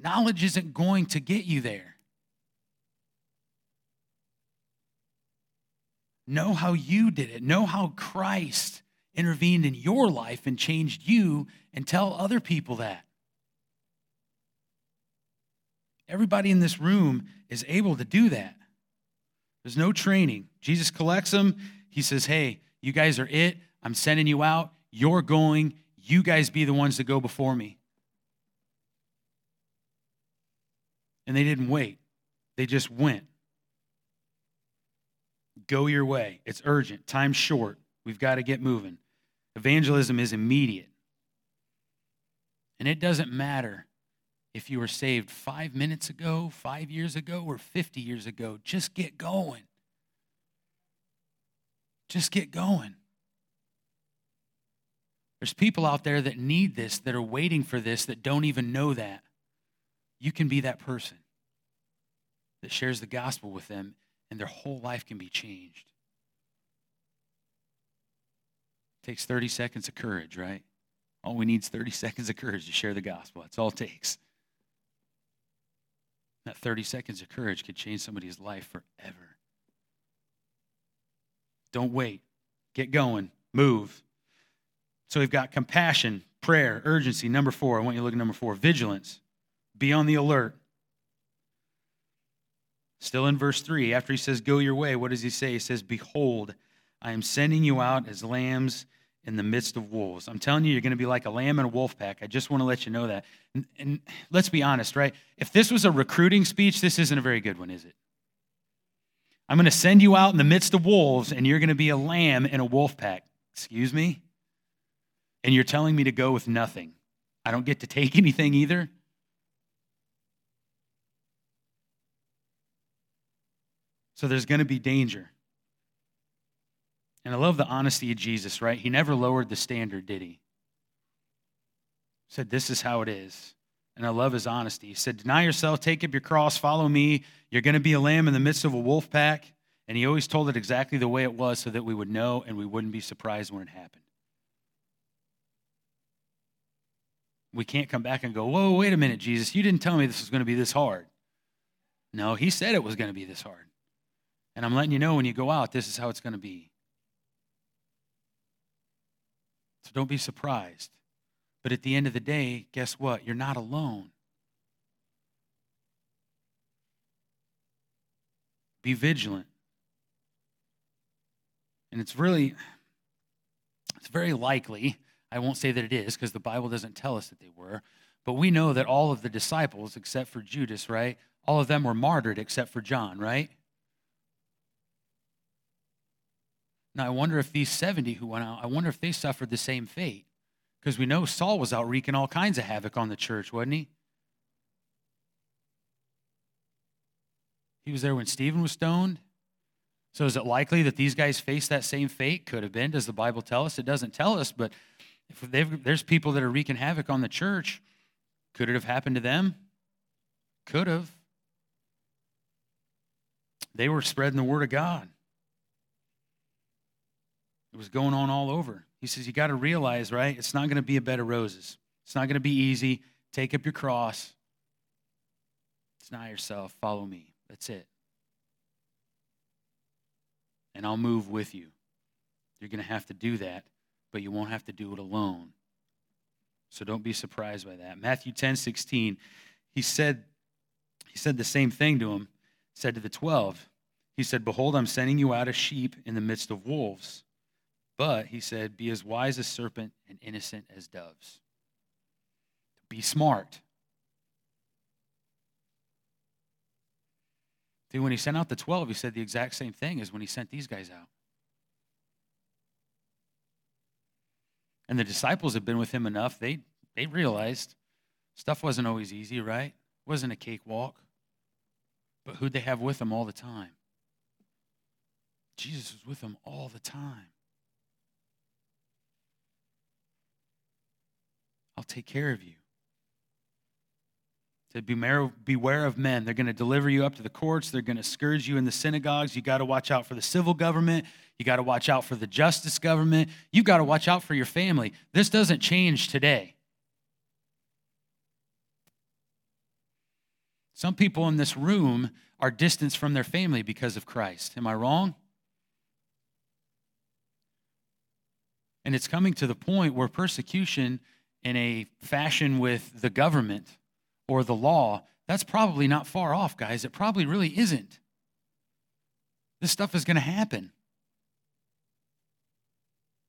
Knowledge isn't going to get you there. Know how you did it. Know how Christ intervened in your life and changed you and tell other people that. Everybody in this room is able to do that. There's no training. Jesus collects them. He says, Hey, you guys are it. I'm sending you out. You're going. You guys be the ones to go before me. And they didn't wait, they just went. Go your way. It's urgent. Time's short. We've got to get moving. Evangelism is immediate. And it doesn't matter if you were saved five minutes ago, five years ago, or 50 years ago. Just get going. Just get going. There's people out there that need this, that are waiting for this, that don't even know that. You can be that person that shares the gospel with them, and their whole life can be changed. It takes 30 seconds of courage, right? All we need is 30 seconds of courage to share the gospel. That's all it takes. That 30 seconds of courage could change somebody's life forever. Don't wait. Get going. Move. So we've got compassion, prayer, urgency. Number four, I want you to look at number four vigilance. Be on the alert. Still in verse 3, after he says, Go your way, what does he say? He says, Behold, I am sending you out as lambs in the midst of wolves. I'm telling you, you're going to be like a lamb in a wolf pack. I just want to let you know that. And, and, let's be honest, right? If this was a recruiting speech, this isn't a very good one, is it? I'm going to send you out in the midst of wolves, and you're going to be a lamb in a wolf pack. Excuse me? And you're telling me to go with nothing. I don't get to take anything either. So there's going to be danger. And I love the honesty of Jesus, right? He never lowered the standard, did he? Said, This is how it is. And I love his honesty. He said, Deny yourself, take up your cross, follow me. You're going to be a lamb in the midst of a wolf pack. And he always told it exactly the way it was so that we would know and we wouldn't be surprised when it happened. We can't come back and go, Whoa, wait a minute, Jesus. You didn't tell me this was going to be this hard. No, he said it was going to be this hard. And I'm letting you know when you go out, this is how it's going to be. So don't be surprised. But at the end of the day, guess what? You're not alone. Be vigilant. And it's really, it's very likely, I won't say that it is because the Bible doesn't tell us that they were, but we know that all of the disciples, except for Judas, right? All of them were martyred except for John, right? Now, I wonder if these 70 who went out, I wonder if they suffered the same fate. Because we know Saul was out wreaking all kinds of havoc on the church, wasn't he? He was there when Stephen was stoned. So is it likely that these guys faced that same fate? Could have been. Does the Bible tell us? It doesn't tell us, but if there's people that are wreaking havoc on the church, could it have happened to them? Could have. They were spreading the word of God. It was going on all over. He says, You got to realize, right? It's not going to be a bed of roses. It's not going to be easy. Take up your cross. Deny yourself. Follow me. That's it. And I'll move with you. You're going to have to do that, but you won't have to do it alone. So don't be surprised by that. Matthew 10 16, he said, he said the same thing to him, said to the 12. He said, Behold, I'm sending you out as sheep in the midst of wolves. But, he said, be as wise as serpent and innocent as doves. Be smart. See, when he sent out the 12, he said the exact same thing as when he sent these guys out. And the disciples had been with him enough, they, they realized stuff wasn't always easy, right? It wasn't a cakewalk. But who'd they have with them all the time? Jesus was with them all the time. I'll take care of you. Said, beware, beware of men. They're going to deliver you up to the courts. They're going to scourge you in the synagogues. You got to watch out for the civil government. You got to watch out for the justice government. You've got to watch out for your family. This doesn't change today. Some people in this room are distanced from their family because of Christ. Am I wrong? And it's coming to the point where persecution in a fashion with the government or the law, that's probably not far off, guys. It probably really isn't. This stuff is going to happen.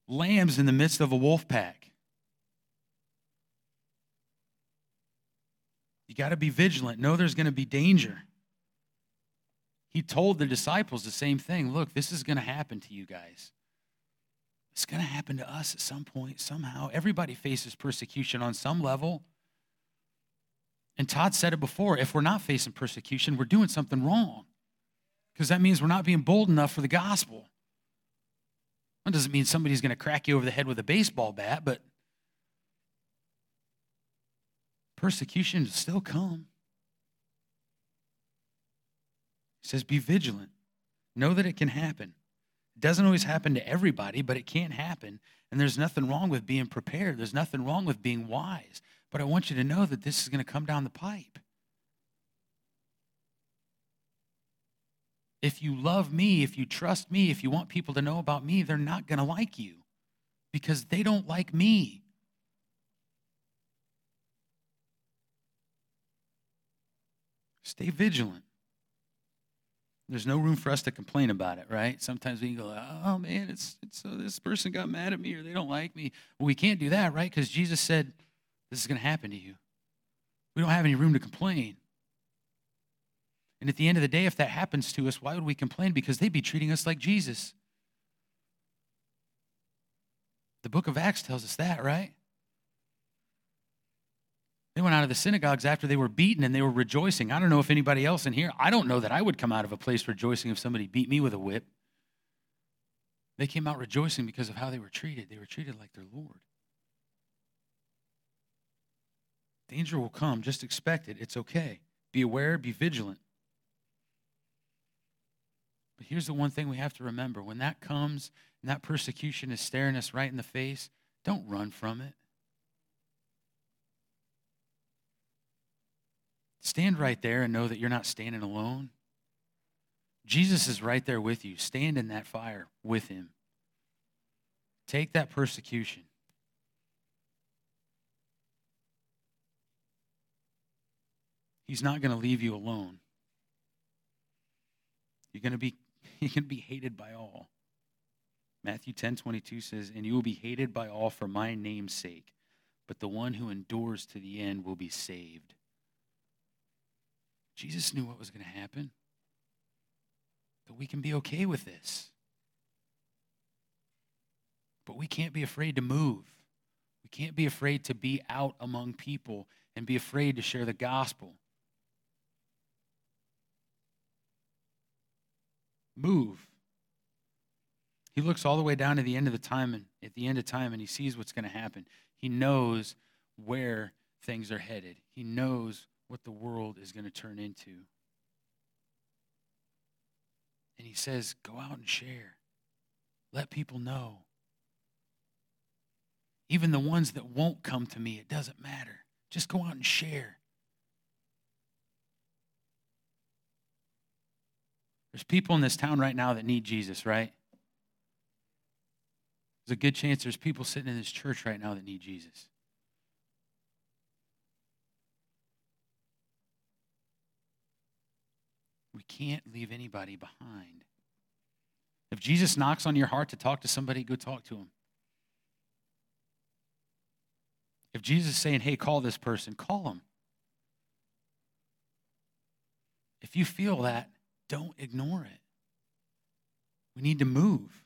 Lambs in the midst of a wolf pack. You got to be vigilant. Know there's going to be danger. He told the disciples the same thing. Look, this is going to happen to you guys. It's going to happen to us at some point, somehow. Everybody faces persecution on some level. And Todd said it before if we're not facing persecution, we're doing something wrong. Because that means we're not being bold enough for the gospel. That doesn't mean somebody's going to crack you over the head with a baseball bat, but persecution still come. He says, Be vigilant. Know that it can happen. It doesn't always happen to everybody, but it can happen. And there's nothing wrong with being prepared. There's nothing wrong with being wise. But I want you to know that this is going to come down the pipe. If you love me, if you trust me, if you want people to know about me, they're not going to like you because they don't like me. Stay vigilant. There's no room for us to complain about it, right? Sometimes we can go, "Oh man, it's it's uh, this person got mad at me or they don't like me." Well, we can't do that, right? Because Jesus said this is going to happen to you. We don't have any room to complain. And at the end of the day, if that happens to us, why would we complain? Because they'd be treating us like Jesus. The book of Acts tells us that, right? They went out of the synagogues after they were beaten and they were rejoicing. I don't know if anybody else in here, I don't know that I would come out of a place rejoicing if somebody beat me with a whip. They came out rejoicing because of how they were treated. They were treated like their Lord. Danger will come. Just expect it. It's okay. Be aware, be vigilant. But here's the one thing we have to remember when that comes and that persecution is staring us right in the face, don't run from it. Stand right there and know that you're not standing alone. Jesus is right there with you. Stand in that fire with him. Take that persecution. He's not going to leave you alone. You're going to be you're going to be hated by all. Matthew 10 22 says, And you will be hated by all for my name's sake, but the one who endures to the end will be saved. Jesus knew what was going to happen. But we can be okay with this. But we can't be afraid to move. We can't be afraid to be out among people and be afraid to share the gospel. Move. He looks all the way down to the end of the time and at the end of time and he sees what's going to happen. He knows where things are headed. He knows what the world is going to turn into. And he says, Go out and share. Let people know. Even the ones that won't come to me, it doesn't matter. Just go out and share. There's people in this town right now that need Jesus, right? There's a good chance there's people sitting in this church right now that need Jesus. We can't leave anybody behind. If Jesus knocks on your heart to talk to somebody, go talk to him. If Jesus is saying, hey, call this person, call him. If you feel that, don't ignore it. We need to move.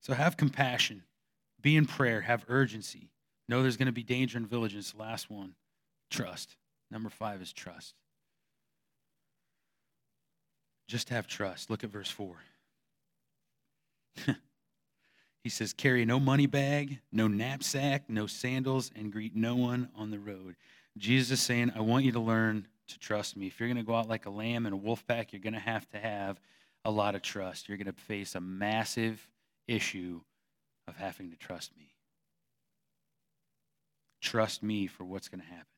So have compassion, be in prayer, have urgency. Know there's going to be danger in. The last one, trust. Number five is trust. Just have trust. Look at verse 4. he says, Carry no money bag, no knapsack, no sandals, and greet no one on the road. Jesus is saying, I want you to learn to trust me. If you're going to go out like a lamb in a wolf pack, you're going to have to have a lot of trust. You're going to face a massive issue of having to trust me. Trust me for what's going to happen.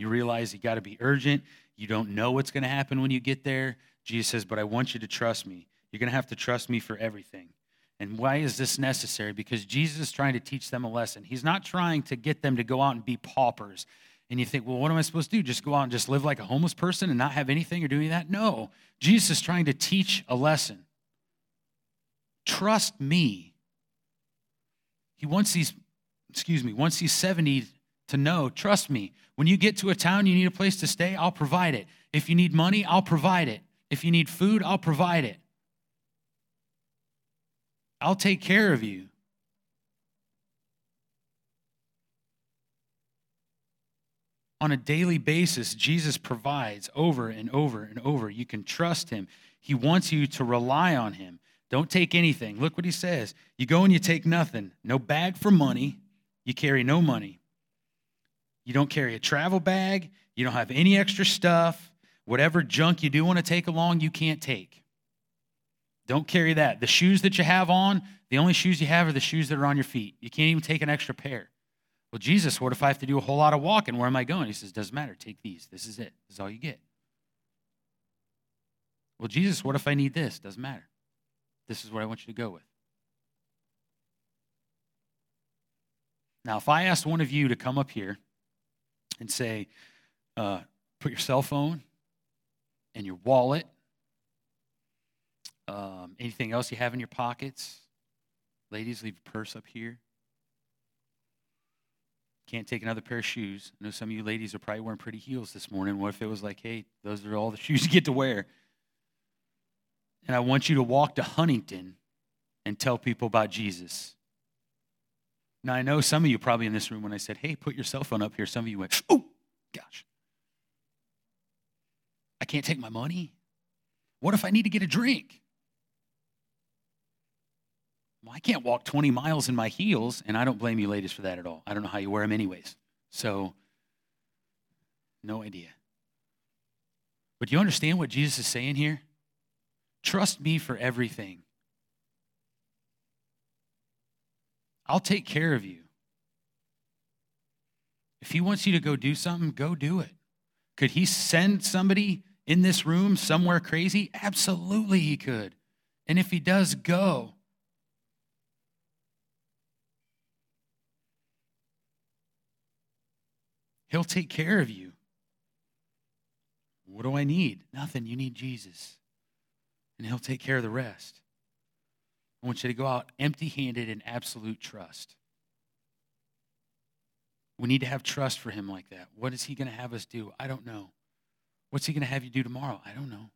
You realize you got to be urgent. You don't know what's going to happen when you get there. Jesus says, But I want you to trust me. You're going to have to trust me for everything. And why is this necessary? Because Jesus is trying to teach them a lesson. He's not trying to get them to go out and be paupers. And you think, well, what am I supposed to do? Just go out and just live like a homeless person and not have anything or do any of that? No. Jesus is trying to teach a lesson. Trust me. He wants these, excuse me, wants these 70 to know, trust me. When you get to a town, you need a place to stay, I'll provide it. If you need money, I'll provide it. If you need food, I'll provide it. I'll take care of you. On a daily basis, Jesus provides over and over and over. You can trust him. He wants you to rely on him. Don't take anything. Look what he says. You go and you take nothing. No bag for money. You carry no money. You don't carry a travel bag. You don't have any extra stuff. Whatever junk you do want to take along, you can't take. Don't carry that. The shoes that you have on, the only shoes you have are the shoes that are on your feet. You can't even take an extra pair. Well, Jesus, what if I have to do a whole lot of walking? Where am I going? He says, Doesn't matter. Take these. This is it. This is all you get. Well, Jesus, what if I need this? Doesn't matter. This is what I want you to go with. Now, if I asked one of you to come up here and say, uh, put your cell phone and your wallet um, anything else you have in your pockets? Ladies, leave your purse up here. Can't take another pair of shoes. I know some of you ladies are probably wearing pretty heels this morning. What if it was like, hey, those are all the shoes you get to wear? And I want you to walk to Huntington and tell people about Jesus. Now, I know some of you probably in this room, when I said, hey, put your cell phone up here, some of you went, oh, gosh. I can't take my money. What if I need to get a drink? Well, I can't walk 20 miles in my heels, and I don't blame you ladies for that at all. I don't know how you wear them, anyways. So, no idea. But you understand what Jesus is saying here? Trust me for everything. I'll take care of you. If he wants you to go do something, go do it. Could he send somebody in this room somewhere crazy? Absolutely, he could. And if he does, go. He'll take care of you. What do I need? Nothing. You need Jesus. And He'll take care of the rest. I want you to go out empty handed in absolute trust. We need to have trust for Him like that. What is He going to have us do? I don't know. What's He going to have you do tomorrow? I don't know.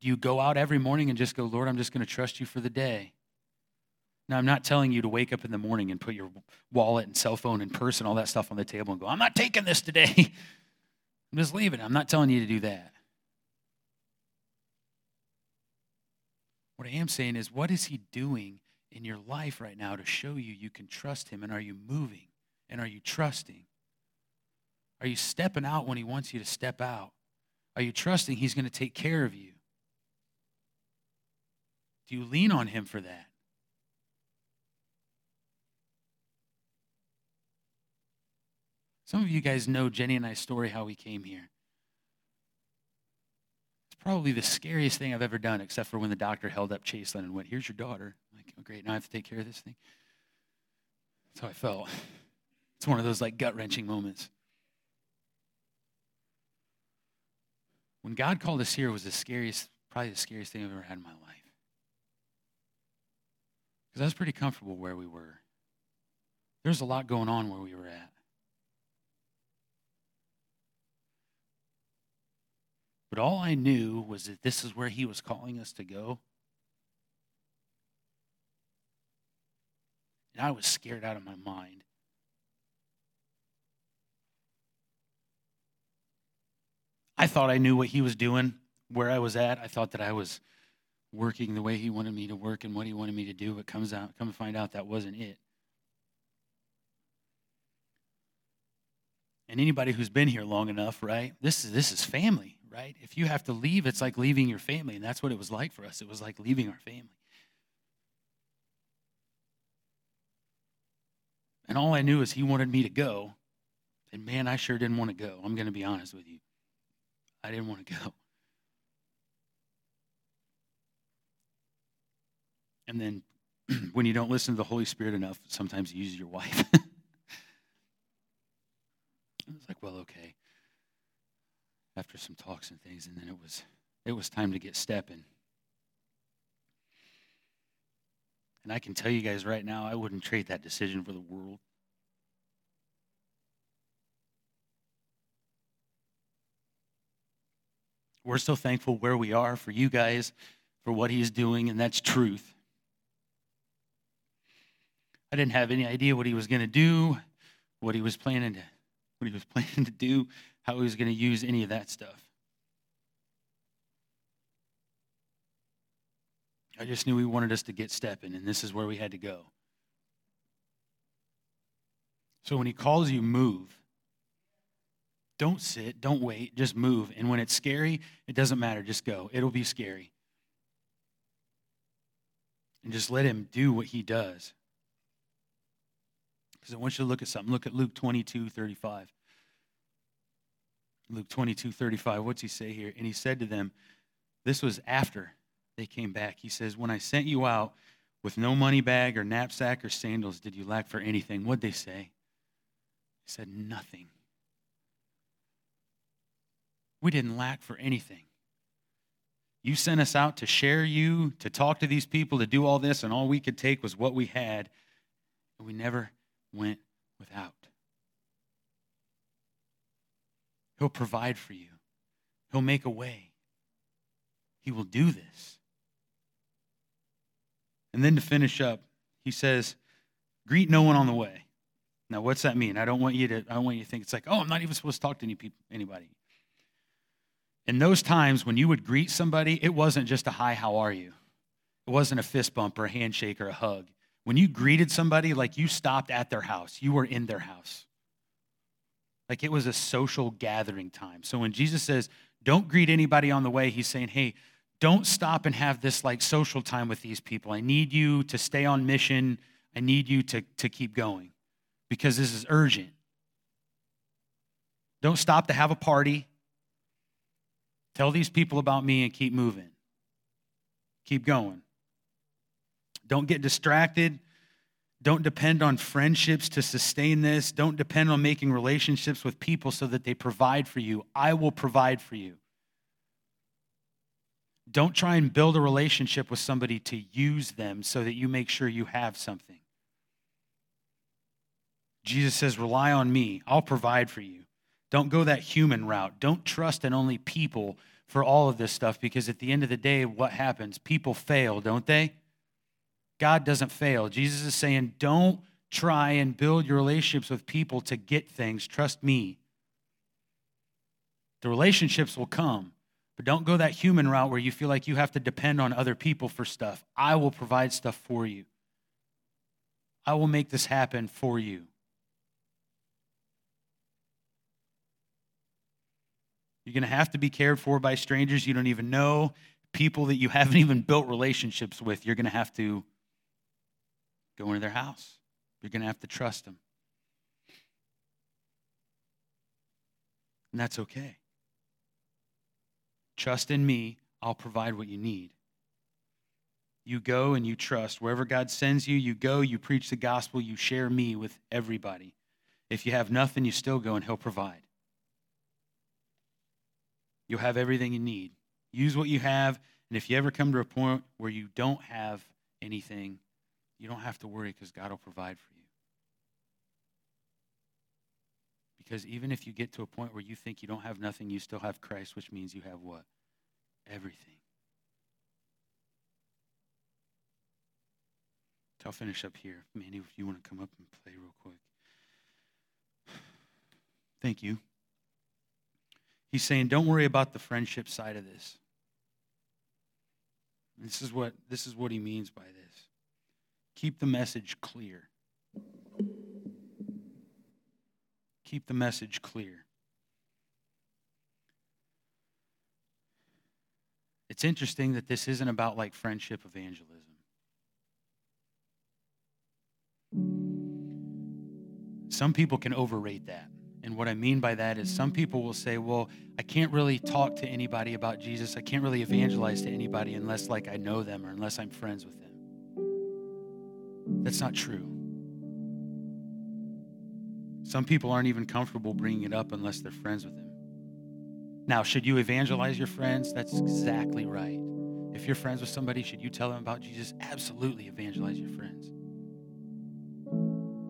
Do you go out every morning and just go, Lord, I'm just going to trust you for the day? Now, I'm not telling you to wake up in the morning and put your wallet and cell phone and purse and all that stuff on the table and go, I'm not taking this today. I'm just leaving. I'm not telling you to do that. What I am saying is, what is he doing in your life right now to show you you can trust him? And are you moving? And are you trusting? Are you stepping out when he wants you to step out? Are you trusting he's going to take care of you? Do you lean on him for that? Some of you guys know Jenny and I's story, how we came here. Probably the scariest thing I've ever done, except for when the doctor held up Chaselyn and went, Here's your daughter. I'm like, oh, great, now I have to take care of this thing. That's how I felt. It's one of those like gut wrenching moments. When God called us here, was the scariest, probably the scariest thing I've ever had in my life. Because I was pretty comfortable where we were. There was a lot going on where we were at. But all I knew was that this is where he was calling us to go. And I was scared out of my mind. I thought I knew what he was doing, where I was at. I thought that I was working the way he wanted me to work and what he wanted me to do, but comes out come to find out that wasn't it. And anybody who's been here long enough, right? This is this is family right? If you have to leave, it's like leaving your family. And that's what it was like for us. It was like leaving our family. And all I knew is he wanted me to go. And man, I sure didn't want to go. I'm going to be honest with you. I didn't want to go. And then when you don't listen to the Holy Spirit enough, sometimes you use your wife. I was like, well, okay. After some talks and things, and then it was it was time to get stepping. And I can tell you guys right now, I wouldn't trade that decision for the world. We're so thankful where we are for you guys, for what he's doing, and that's truth. I didn't have any idea what he was going to do, what he was planning to, what he was planning to do, how he was going to use any of that stuff. I just knew he wanted us to get stepping, and this is where we had to go. So when he calls you, move. Don't sit, don't wait, just move. And when it's scary, it doesn't matter, just go. It'll be scary. And just let him do what he does. Because I want you to look at something. Look at Luke 22 35. Luke 22 35. What's he say here? And he said to them, This was after they came back. He says, When I sent you out with no money bag or knapsack or sandals, did you lack for anything? What'd they say? He said, Nothing. We didn't lack for anything. You sent us out to share you, to talk to these people, to do all this, and all we could take was what we had, and we never went without. He'll provide for you, He'll make a way. He will do this. And then to finish up, he says, greet no one on the way. Now, what's that mean? I don't want you to, I don't want you to think it's like, oh, I'm not even supposed to talk to any people, anybody. In those times when you would greet somebody, it wasn't just a hi, how are you? It wasn't a fist bump or a handshake or a hug. When you greeted somebody, like you stopped at their house, you were in their house. Like it was a social gathering time. So when Jesus says, don't greet anybody on the way, he's saying, hey, don't stop and have this like social time with these people. I need you to stay on mission. I need you to, to keep going because this is urgent. Don't stop to have a party. Tell these people about me and keep moving. Keep going. Don't get distracted. Don't depend on friendships to sustain this. Don't depend on making relationships with people so that they provide for you. I will provide for you. Don't try and build a relationship with somebody to use them so that you make sure you have something. Jesus says, Rely on me, I'll provide for you. Don't go that human route. Don't trust in only people for all of this stuff because at the end of the day, what happens? People fail, don't they? God doesn't fail. Jesus is saying, Don't try and build your relationships with people to get things. Trust me. The relationships will come. But don't go that human route where you feel like you have to depend on other people for stuff. I will provide stuff for you. I will make this happen for you. You're going to have to be cared for by strangers you don't even know, people that you haven't even built relationships with. You're going to have to go into their house. You're going to have to trust them. And that's okay. Trust in me, I'll provide what you need. You go and you trust. Wherever God sends you, you go, you preach the gospel, you share me with everybody. If you have nothing, you still go and He'll provide. You'll have everything you need. Use what you have, and if you ever come to a point where you don't have anything, you don't have to worry because God will provide for you. Because even if you get to a point where you think you don't have nothing, you still have Christ, which means you have what? Everything. So I'll finish up here. Manny, if you want to come up and play real quick. Thank you. He's saying, don't worry about the friendship side of this. This is what, this is what he means by this. Keep the message clear. keep the message clear. It's interesting that this isn't about like friendship evangelism. Some people can overrate that. And what I mean by that is some people will say, well, I can't really talk to anybody about Jesus. I can't really evangelize to anybody unless like I know them or unless I'm friends with them. That's not true. Some people aren't even comfortable bringing it up unless they're friends with him. Now, should you evangelize your friends? That's exactly right. If you're friends with somebody, should you tell them about Jesus? Absolutely evangelize your friends.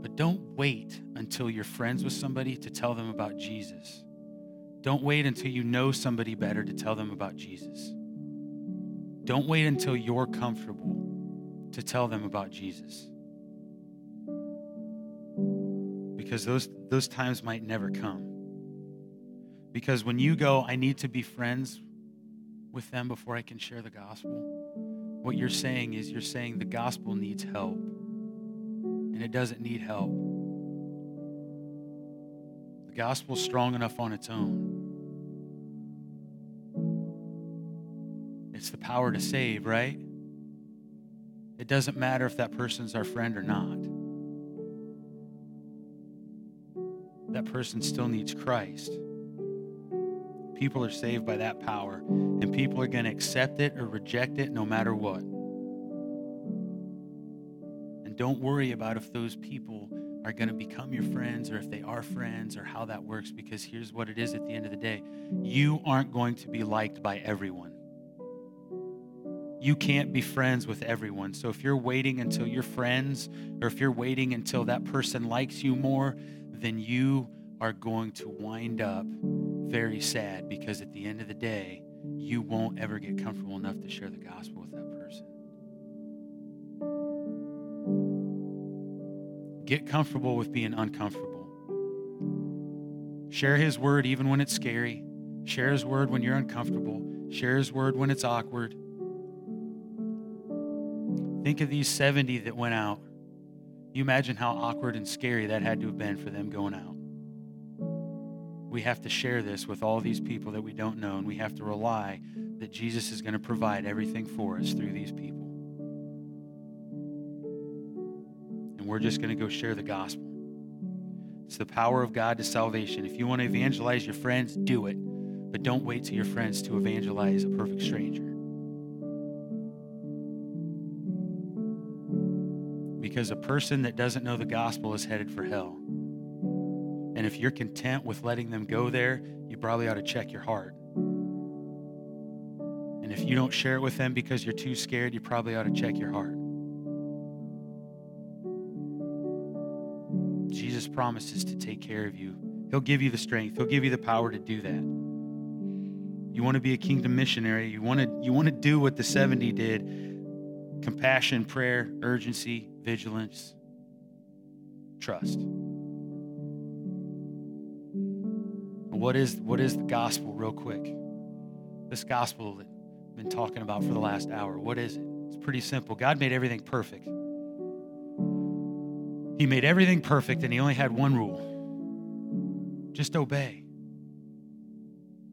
But don't wait until you're friends with somebody to tell them about Jesus. Don't wait until you know somebody better to tell them about Jesus. Don't wait until you're comfortable to tell them about Jesus. Because those, those times might never come. Because when you go, I need to be friends with them before I can share the gospel, what you're saying is you're saying the gospel needs help, and it doesn't need help. The gospel's strong enough on its own. It's the power to save, right? It doesn't matter if that person's our friend or not. That person still needs Christ. People are saved by that power, and people are going to accept it or reject it no matter what. And don't worry about if those people are going to become your friends or if they are friends or how that works, because here's what it is at the end of the day you aren't going to be liked by everyone. You can't be friends with everyone. So if you're waiting until you're friends or if you're waiting until that person likes you more, then you are going to wind up very sad because at the end of the day, you won't ever get comfortable enough to share the gospel with that person. Get comfortable with being uncomfortable. Share his word even when it's scary. Share his word when you're uncomfortable. Share his word when it's awkward. Think of these 70 that went out. You imagine how awkward and scary that had to have been for them going out we have to share this with all these people that we don't know, and we have to rely that Jesus is going to provide everything for us through these people. And we're just going to go share the gospel. It's the power of God to salvation. If you want to evangelize your friends, do it. But don't wait till your friends to evangelize a perfect stranger. Because a person that doesn't know the gospel is headed for hell. And if you're content with letting them go there, you probably ought to check your heart. And if you don't share it with them because you're too scared, you probably ought to check your heart. Jesus promises to take care of you. He'll give you the strength. He'll give you the power to do that. You want to be a kingdom missionary. You want to you want to do what the 70 did. Compassion, prayer, urgency, vigilance, trust. what is what is the gospel real quick? This gospel that I've been talking about for the last hour. What is it? It's pretty simple. God made everything perfect. He made everything perfect and he only had one rule. Just obey.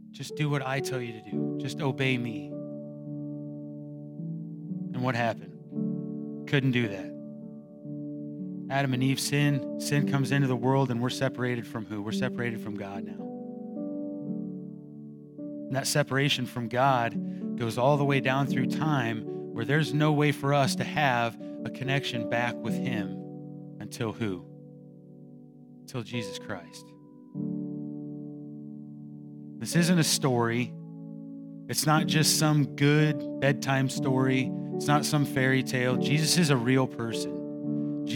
Just do what I tell you to do. Just obey me. And what happened? Couldn't do that. Adam and Eve sin, sin comes into the world and we're separated from who? We're separated from God now. And that separation from God goes all the way down through time where there's no way for us to have a connection back with Him until who? Until Jesus Christ. This isn't a story. It's not just some good bedtime story. It's not some fairy tale. Jesus is a real person.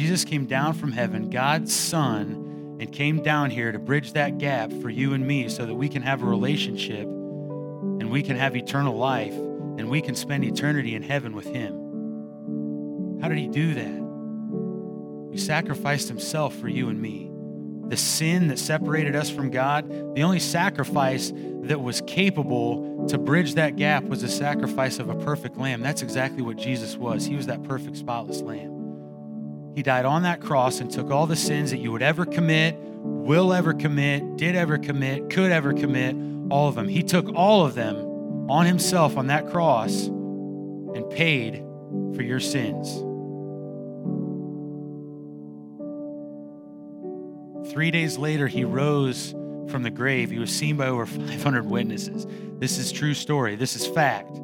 Jesus came down from heaven, God's Son, and came down here to bridge that gap for you and me so that we can have a relationship and we can have eternal life and we can spend eternity in heaven with Him. How did He do that? He sacrificed Himself for you and me. The sin that separated us from God, the only sacrifice that was capable to bridge that gap was the sacrifice of a perfect lamb. That's exactly what Jesus was. He was that perfect, spotless lamb. He died on that cross and took all the sins that you would ever commit, will ever commit, did ever commit, could ever commit, all of them. He took all of them on himself on that cross and paid for your sins. Three days later, he rose from the grave. He was seen by over 500 witnesses. This is true story. This is fact.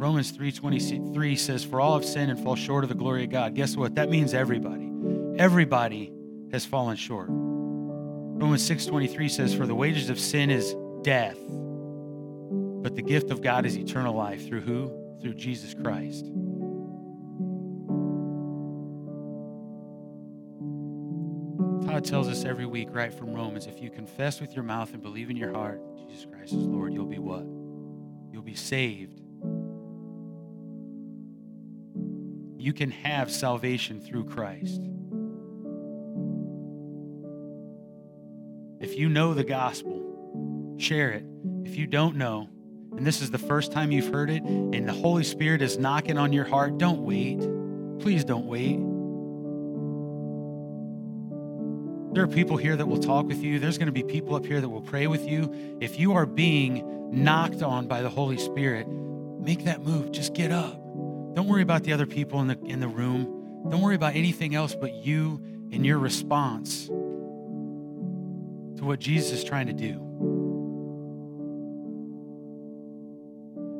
Romans 3:23 says, "For all have sinned and fall short of the glory of God." Guess what? That means everybody. Everybody has fallen short. Romans 6:23 says, "For the wages of sin is death, but the gift of God is eternal life through who? Through Jesus Christ." Todd tells us every week, right from Romans, if you confess with your mouth and believe in your heart Jesus Christ is Lord, you'll be what? You'll be saved. You can have salvation through Christ. If you know the gospel, share it. If you don't know, and this is the first time you've heard it, and the Holy Spirit is knocking on your heart, don't wait. Please don't wait. There are people here that will talk with you. There's going to be people up here that will pray with you. If you are being knocked on by the Holy Spirit, make that move. Just get up. Don't worry about the other people in the, in the room. Don't worry about anything else but you and your response to what Jesus is trying to do.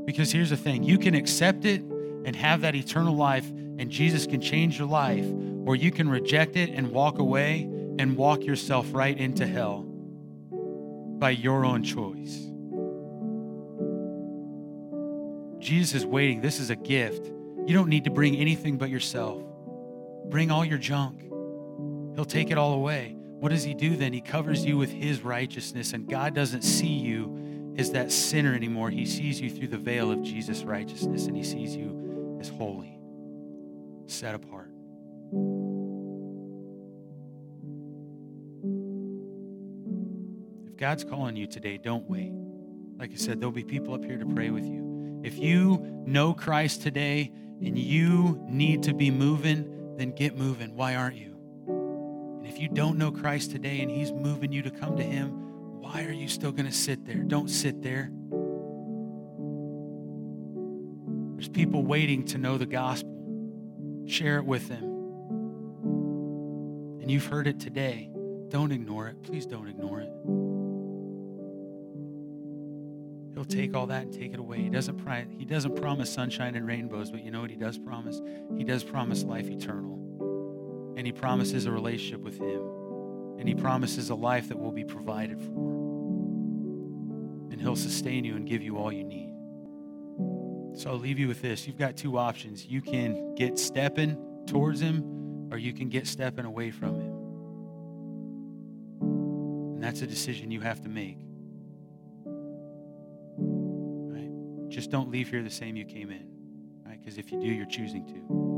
Because here's the thing you can accept it and have that eternal life, and Jesus can change your life, or you can reject it and walk away and walk yourself right into hell by your own choice. Jesus is waiting. This is a gift. You don't need to bring anything but yourself. Bring all your junk. He'll take it all away. What does he do then? He covers you with his righteousness, and God doesn't see you as that sinner anymore. He sees you through the veil of Jesus' righteousness, and he sees you as holy, set apart. If God's calling you today, don't wait. Like I said, there'll be people up here to pray with you. If you know Christ today and you need to be moving, then get moving. Why aren't you? And if you don't know Christ today and He's moving you to come to Him, why are you still going to sit there? Don't sit there. There's people waiting to know the gospel. Share it with them. And you've heard it today. Don't ignore it. Please don't ignore it. He'll take all that and take it away. He doesn't, pri- he doesn't promise sunshine and rainbows, but you know what he does promise? He does promise life eternal. And he promises a relationship with him. And he promises a life that will be provided for. And he'll sustain you and give you all you need. So I'll leave you with this. You've got two options. You can get stepping towards him, or you can get stepping away from him. And that's a decision you have to make. Just don't leave here the same you came in. Right? Because if you do, you're choosing to.